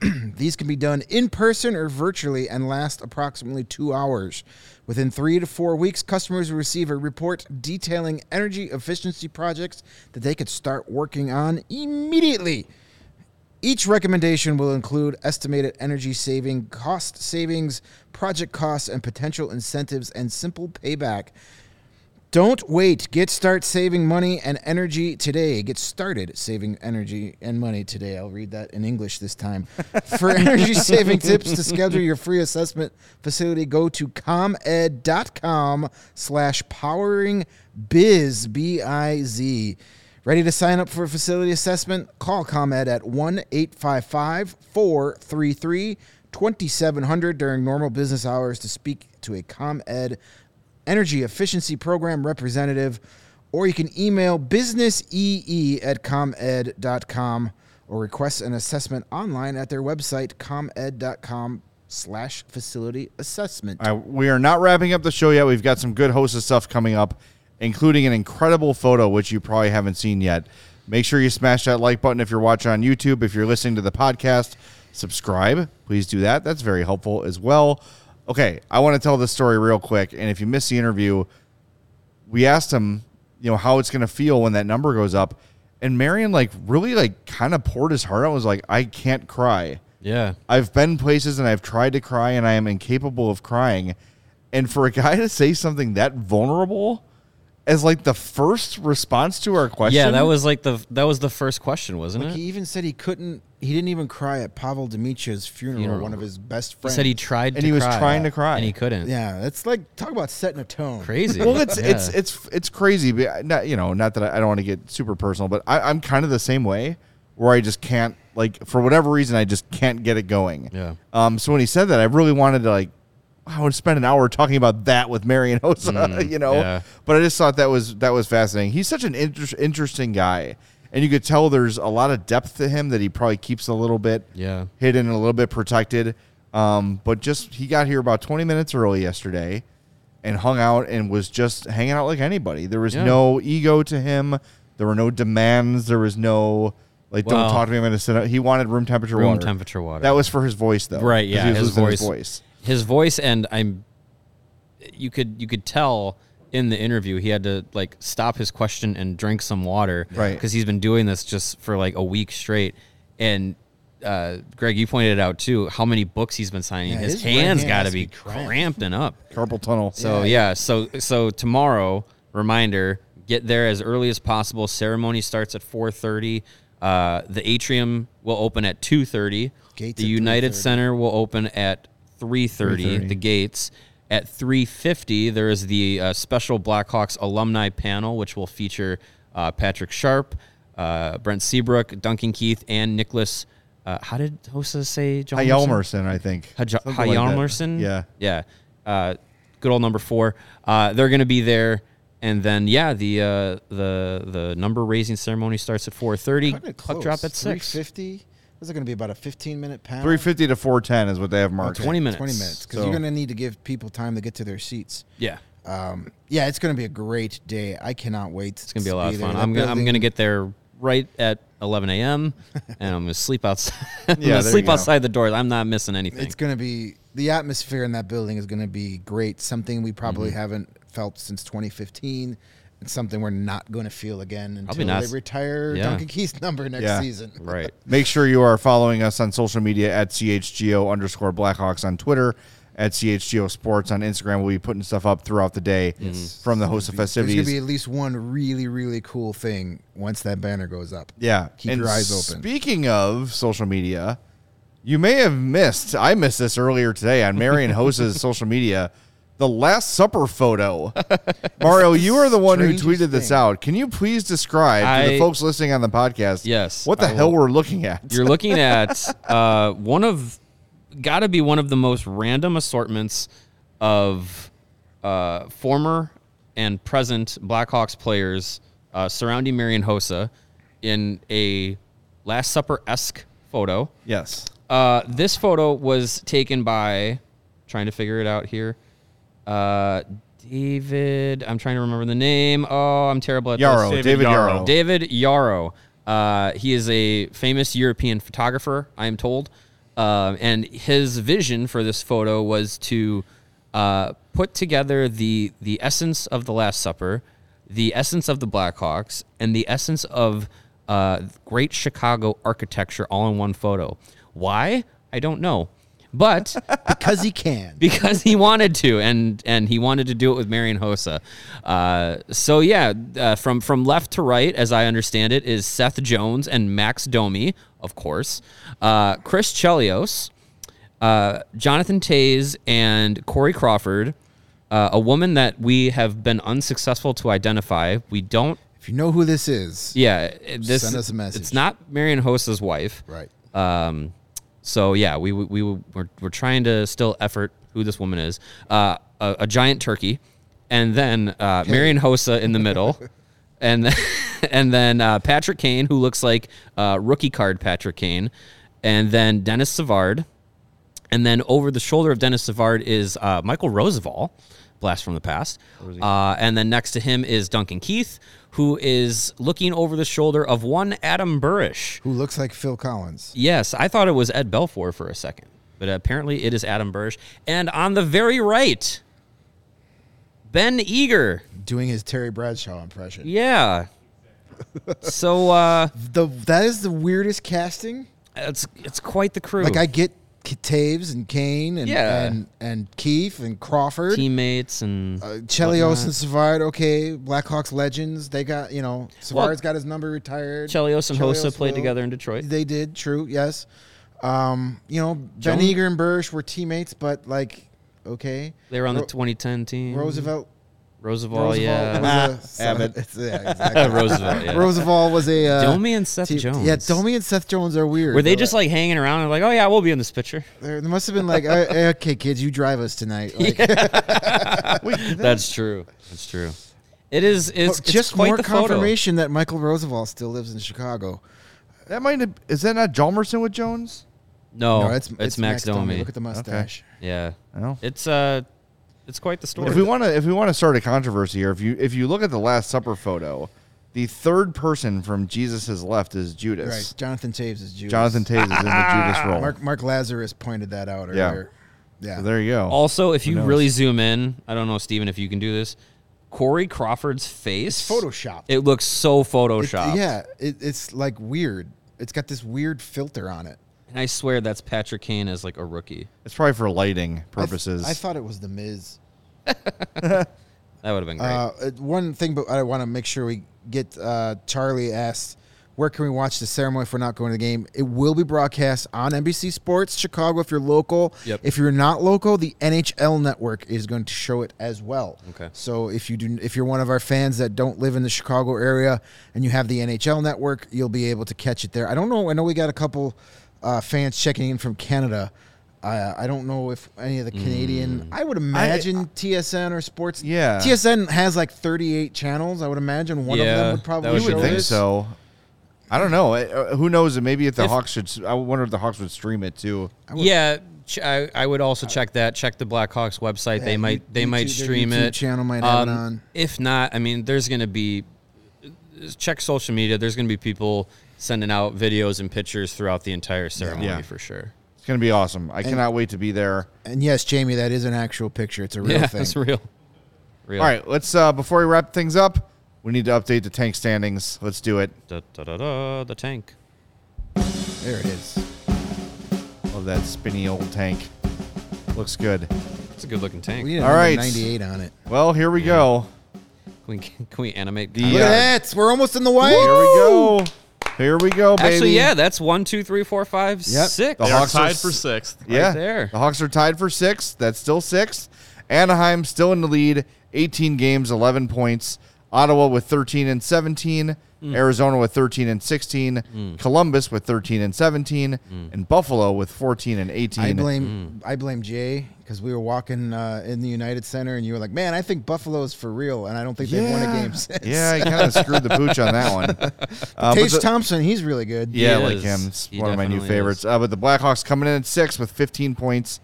These can be done in person or virtually and last approximately two hours. Within three to four weeks, customers will receive a report detailing energy efficiency projects that they could start working on immediately. Each recommendation will include estimated energy saving, cost savings, project costs, and potential incentives and simple payback. Don't wait. Get start saving money and energy today. Get started saving energy and money today. I'll read that in English this time. For energy saving tips to schedule your free assessment facility, go to comed.com slash powering biz, B-I-Z. Ready to sign up for a facility assessment? Call ComEd at 1 855 433 2700 during normal business hours to speak to a ComEd Energy Efficiency Program representative, or you can email businessee at comed.com or request an assessment online at their website, comed.com slash facility assessment. Right, we are not wrapping up the show yet. We've got some good host of stuff coming up, including an incredible photo, which you probably haven't seen yet. Make sure you smash that like button if you're watching on YouTube. If you're listening to the podcast, subscribe. Please do that. That's very helpful as well. Okay, I want to tell this story real quick. And if you missed the interview, we asked him, you know, how it's going to feel when that number goes up. And Marian, like, really, like, kind of poured his heart out. and Was like, I can't cry. Yeah. I've been places and I've tried to cry and I am incapable of crying. And for a guy to say something that vulnerable as like the first response to our question. Yeah, that was like the that was the first question, wasn't Like it? he even said he couldn't. He didn't even cry at Pavel Demitra's funeral, Funeral. One of his best friends. He friends. said he tried, And to he was cry, trying to cry. and he couldn't. Yeah, it's like talk about setting a tone. crazy. well, it's Yeah. it's it's it's crazy. But not you know, not that I, I don't want to get super personal, but I, I'm kind of the same way, where I just can't like for whatever reason I just can't get it going. Yeah. Um. So when he said that, I really wanted to like. I would spend an hour talking about that with Marian Hossa, you know. yeah. But I just thought that was that was fascinating. He's such an inter- interesting guy, and you could tell there's a lot of depth to him that he probably keeps a little bit Yeah. hidden and a little bit protected. Um, but just he got here about 20 minutes early yesterday and hung out and was just hanging out like anybody. There was Yeah. no ego to him. There were no demands. There was no like Well- don't talk to me. I'm going to sit. Up. He wanted room temperature Room water. temperature water. That was for his voice though. Right. yeah he was his voice, his voice. his voice and i'm you could you could tell in the interview he had to like stop his question and drink some water Right. because he's been doing this just for like a week straight and uh, Greg, you pointed out too. How many books he's been signing? Yeah, his, his hands hand got to be be cramped. cramped and up. Carpal tunnel. So yeah. so so tomorrow, reminder: get there as early as possible. Ceremony starts at four thirty. Uh, the atrium will open at two thirty. Gates The at United 3:30. Center will open at three thirty. 3:30. The gates at three fifty. There is the uh, special Blackhawks alumni panel, which will feature uh, Patrick Sharp, uh, Brent Seabrook, Duncan Keith, and Nicholas. Uh, how did Hossa say? John Hjalmarsson, I think. Haj- Something like Yeah. Yeah. Uh, good old number four. Uh, they're going to be there. And then, yeah, the uh, the the number raising ceremony starts at 4.30. Puck drop at 6. 350. This is going to be about a 15 minute panel. 350 to 410 is what they have marked. 20 minutes. 20 minutes because So- you're going to need to give people time to get to their seats. Yeah. Um, yeah, it's going to be a great day. I cannot wait. It's going to be a lot of fun. I'm going I'm gonna get there right at 11 a.m. and I'm going to sleep outside. I'm Yeah, gonna there sleep go. outside the doors. I'm not missing anything. It's going to be the atmosphere in that building is going to be great. Something we probably Mm-hmm. haven't felt since 2015. It's something we're not going to feel again until not. they retire Yeah. Duncan Keith's number next Yeah. season. right. Make sure you are following us on social media at CHGO underscore Blackhawks on Twitter, at CHGO Sports on Instagram. We'll be putting stuff up throughout the day from the Hossa There's going festivities. to be at least one really, really cool thing once that banner goes up. yeah. Keep And your eyes open. Speaking of social media, you may have missed, I missed this earlier today on Marian Hossa's social media, the Last Supper photo. Mario, you are the one who tweeted this out. Can you please describe to the folks listening on the podcast Yes, what the I hell will. we're looking at? You're looking at uh, one of, got to be one of the most random assortments of uh, former and present Blackhawks players uh, surrounding Marian Hossa in a Last Supper esque photo. yes. Uh, this photo was taken by, trying to figure it out here. Uh, David, I'm trying to remember the name. Oh, I'm terrible at Yarrow, this. David, David Yarrow. Yarrow. David Yarrow. Uh, he is a famous European photographer, I am told. Uh, and his vision for this photo was to uh, put together the the essence of the Last Supper, the essence of the Blackhawks, and the essence of uh, great Chicago architecture all in one photo. Why? I don't know. But Because he can. because he wanted to, and and he wanted to do it with Marian Hossa. Uh, so yeah, uh, from from left to right, as I understand it, is Seth Jones and Max Domi, of course, uh, Chris Chelios, uh, Jonathan Toews, and Corey Crawford. Uh, a woman that we have been unsuccessful to identify. We don't. If you know who this is, Yeah, this Send us a message. It's not Marian Hossa's wife. right. Um, so yeah, we we, we we're, we're trying to still effort who this woman is. Uh, a, a giant turkey, and then uh, Marian Hossa in the middle, and then, and then uh, Patrick Kane, who looks like uh, rookie card Patrick Kane, and then Denis Savard, and then over the shoulder of Denis Savard is uh, Michael Rozsival, blast from the past. Uh, and then next to him is Duncan Keith, who is looking over the shoulder of one Adam Burish. Who looks like Phil Collins. Yes, I thought it was Ed Belfour for a second, but apparently it is Adam Burish. And on the very right, Ben Eager. doing his Terry Bradshaw impression. Yeah. so uh, The that is the weirdest casting. it's it's quite the crew. Like I get Toews and Kane and Yeah. and, and Keith and Crawford. Teammates and uh, Chelios and Savard, okay. Blackhawks legends. They got, you know, Savard's got his number retired. Chelios and Hossa Chelios played will. together in Detroit. They did, true, yes. Um, you know, Ben Jones- Eager and Burish were teammates, but like, okay. They were on the 2010 team. Rozsival. Rozsival, Rozsival yeah. was a, Abbott. yeah, exactly. Rozsival, yeah. Rozsival was a uh, Domi and Seth team- Jones. Yeah, Domi and Seth Jones are weird. Were they though. just like hanging around and like, oh yeah, we'll be in this picture? There, there must have been like, uh, okay, kids, you drive us tonight. Like, That's true. That's true. It is. It's, it's just quite more the photo. confirmation that Michael Rozsival still lives in Chicago. That might have, is that not Hjalmarsson with Jones? No, no, it's, it's, Max, Domi. Look at the mustache. yeah, Oh. it's uh, it's quite the story. If we want to, if we want to start a controversy here, if you if you look at the Last Supper photo, the third person from Jesus' left is Judas. Right, Jonathan Toews is Judas. Jonathan Toews is in the Judas role. Mark Mark Lazerus pointed that out Yeah. earlier. Yeah, So there you go. also, if you knows? really zoom in, I don't know, Steven, if you can do this. Corey Crawford's face, It's photoshopped. It looks so It- photoshopped. yeah, it, it's like weird. It's got this weird filter on it. And I swear that's Patrick Kane as like a rookie. It's probably for lighting I th- purposes. I, thought it was the Miz. That would have been great. Uh, uh, one thing, but I want to make sure we get. Uh, Charlie asked, "Where can we watch the ceremony if we're not going to the game?" It will be broadcast on NBC Sports Chicago if you're local. Yep. If you're not local, the NHL Network is going to show it as well. Okay. So if you do, if you're one of our fans that don't live in the Chicago area and you have the NHL Network, you'll be able to catch it there. I don't know. I know we got a couple uh, fans checking in from Canada. Uh, I don't know if any of the Canadian. I would imagine TSN or Sports. Yeah. TSN has like 38 channels. I would imagine one of them would probably would you would show think this. so. I don't know. Uh, who knows? Maybe if the If- Hawks should. I wonder if the Hawks would stream it too. yeah, ch- I, I would also check that. Check the Blackhawks website. they might they might YouTube- their stream YouTube it. channel might have it Um, on. If not, I mean, there's going to be check social media. There's going to be people sending out videos and pictures throughout the entire ceremony Yeah. for sure. It's gonna be awesome. I cannot wait to be there. And yes, Jamie, that is an actual picture. It's a real yeah, thing. it's real. Real. All right, let's. uh Before we wrap things up, we need to update the tank standings. Let's do it. Da, da, da, da, the tank. There it is. Love that spinny old tank. Looks good. It's a good looking tank. We need All a right. 98 on it. Well, here we go. Can we, can we animate? The, Look Yeah. at uh, that. We're almost in the white. Here we go. Here we go, baby. Actually, yeah, that's one, two, three, four, five, Yep. six. The They are Hawks are tied s- for sixth. Yeah, there. The Hawks are tied for sixth. That's still sixth. Anaheim still in the lead, 18 games, 11 points. Ottawa with 13 and 17. Hmm. Arizona with 13 and 16. Columbus with 13 and 17. Hmm. And Buffalo with 14 and 18. I blame I blame Jay because we were walking uh, in the United Center and you were like, "Man, I think Buffalo's for real," and I don't think they've won a game since. Yeah, he kind of screwed the pooch on that one. Uh, but Taves the- Thompson, he's really good. Yeah, He like him. It's He one of my new favorites. Uh, but the Blackhawks coming in at six with 15 points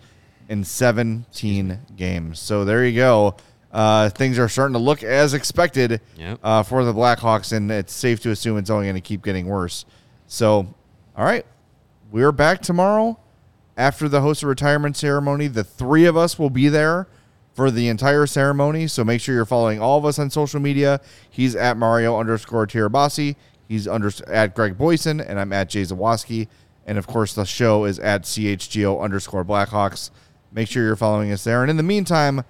in 17 games. So there you go. Uh, things are starting to look as expected Yep. uh, for the Blackhawks, and it's safe to assume it's only going to keep getting worse. So, all right, we're back tomorrow after the Hossa retirement ceremony. The three of us will be there for the entire ceremony. So make sure you're following all of us on social media. He's at Mario underscore Tirabassi. He's under at Greg Boysen, and I'm at Jay Zawaski. And of course, the show is at CHGO underscore Blackhawks. Make sure you're following us there. And in the meantime,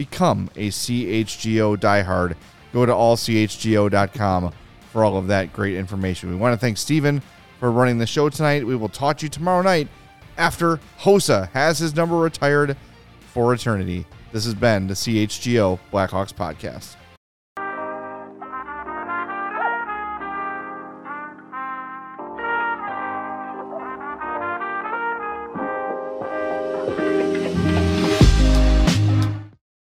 become a CHGO diehard. Go to allchgo.com for all of that great information. We want to thank Steven for running the show tonight. We will talk to you tomorrow night after Hossa has his number retired for eternity. This has been the CHGO Blackhawks podcast.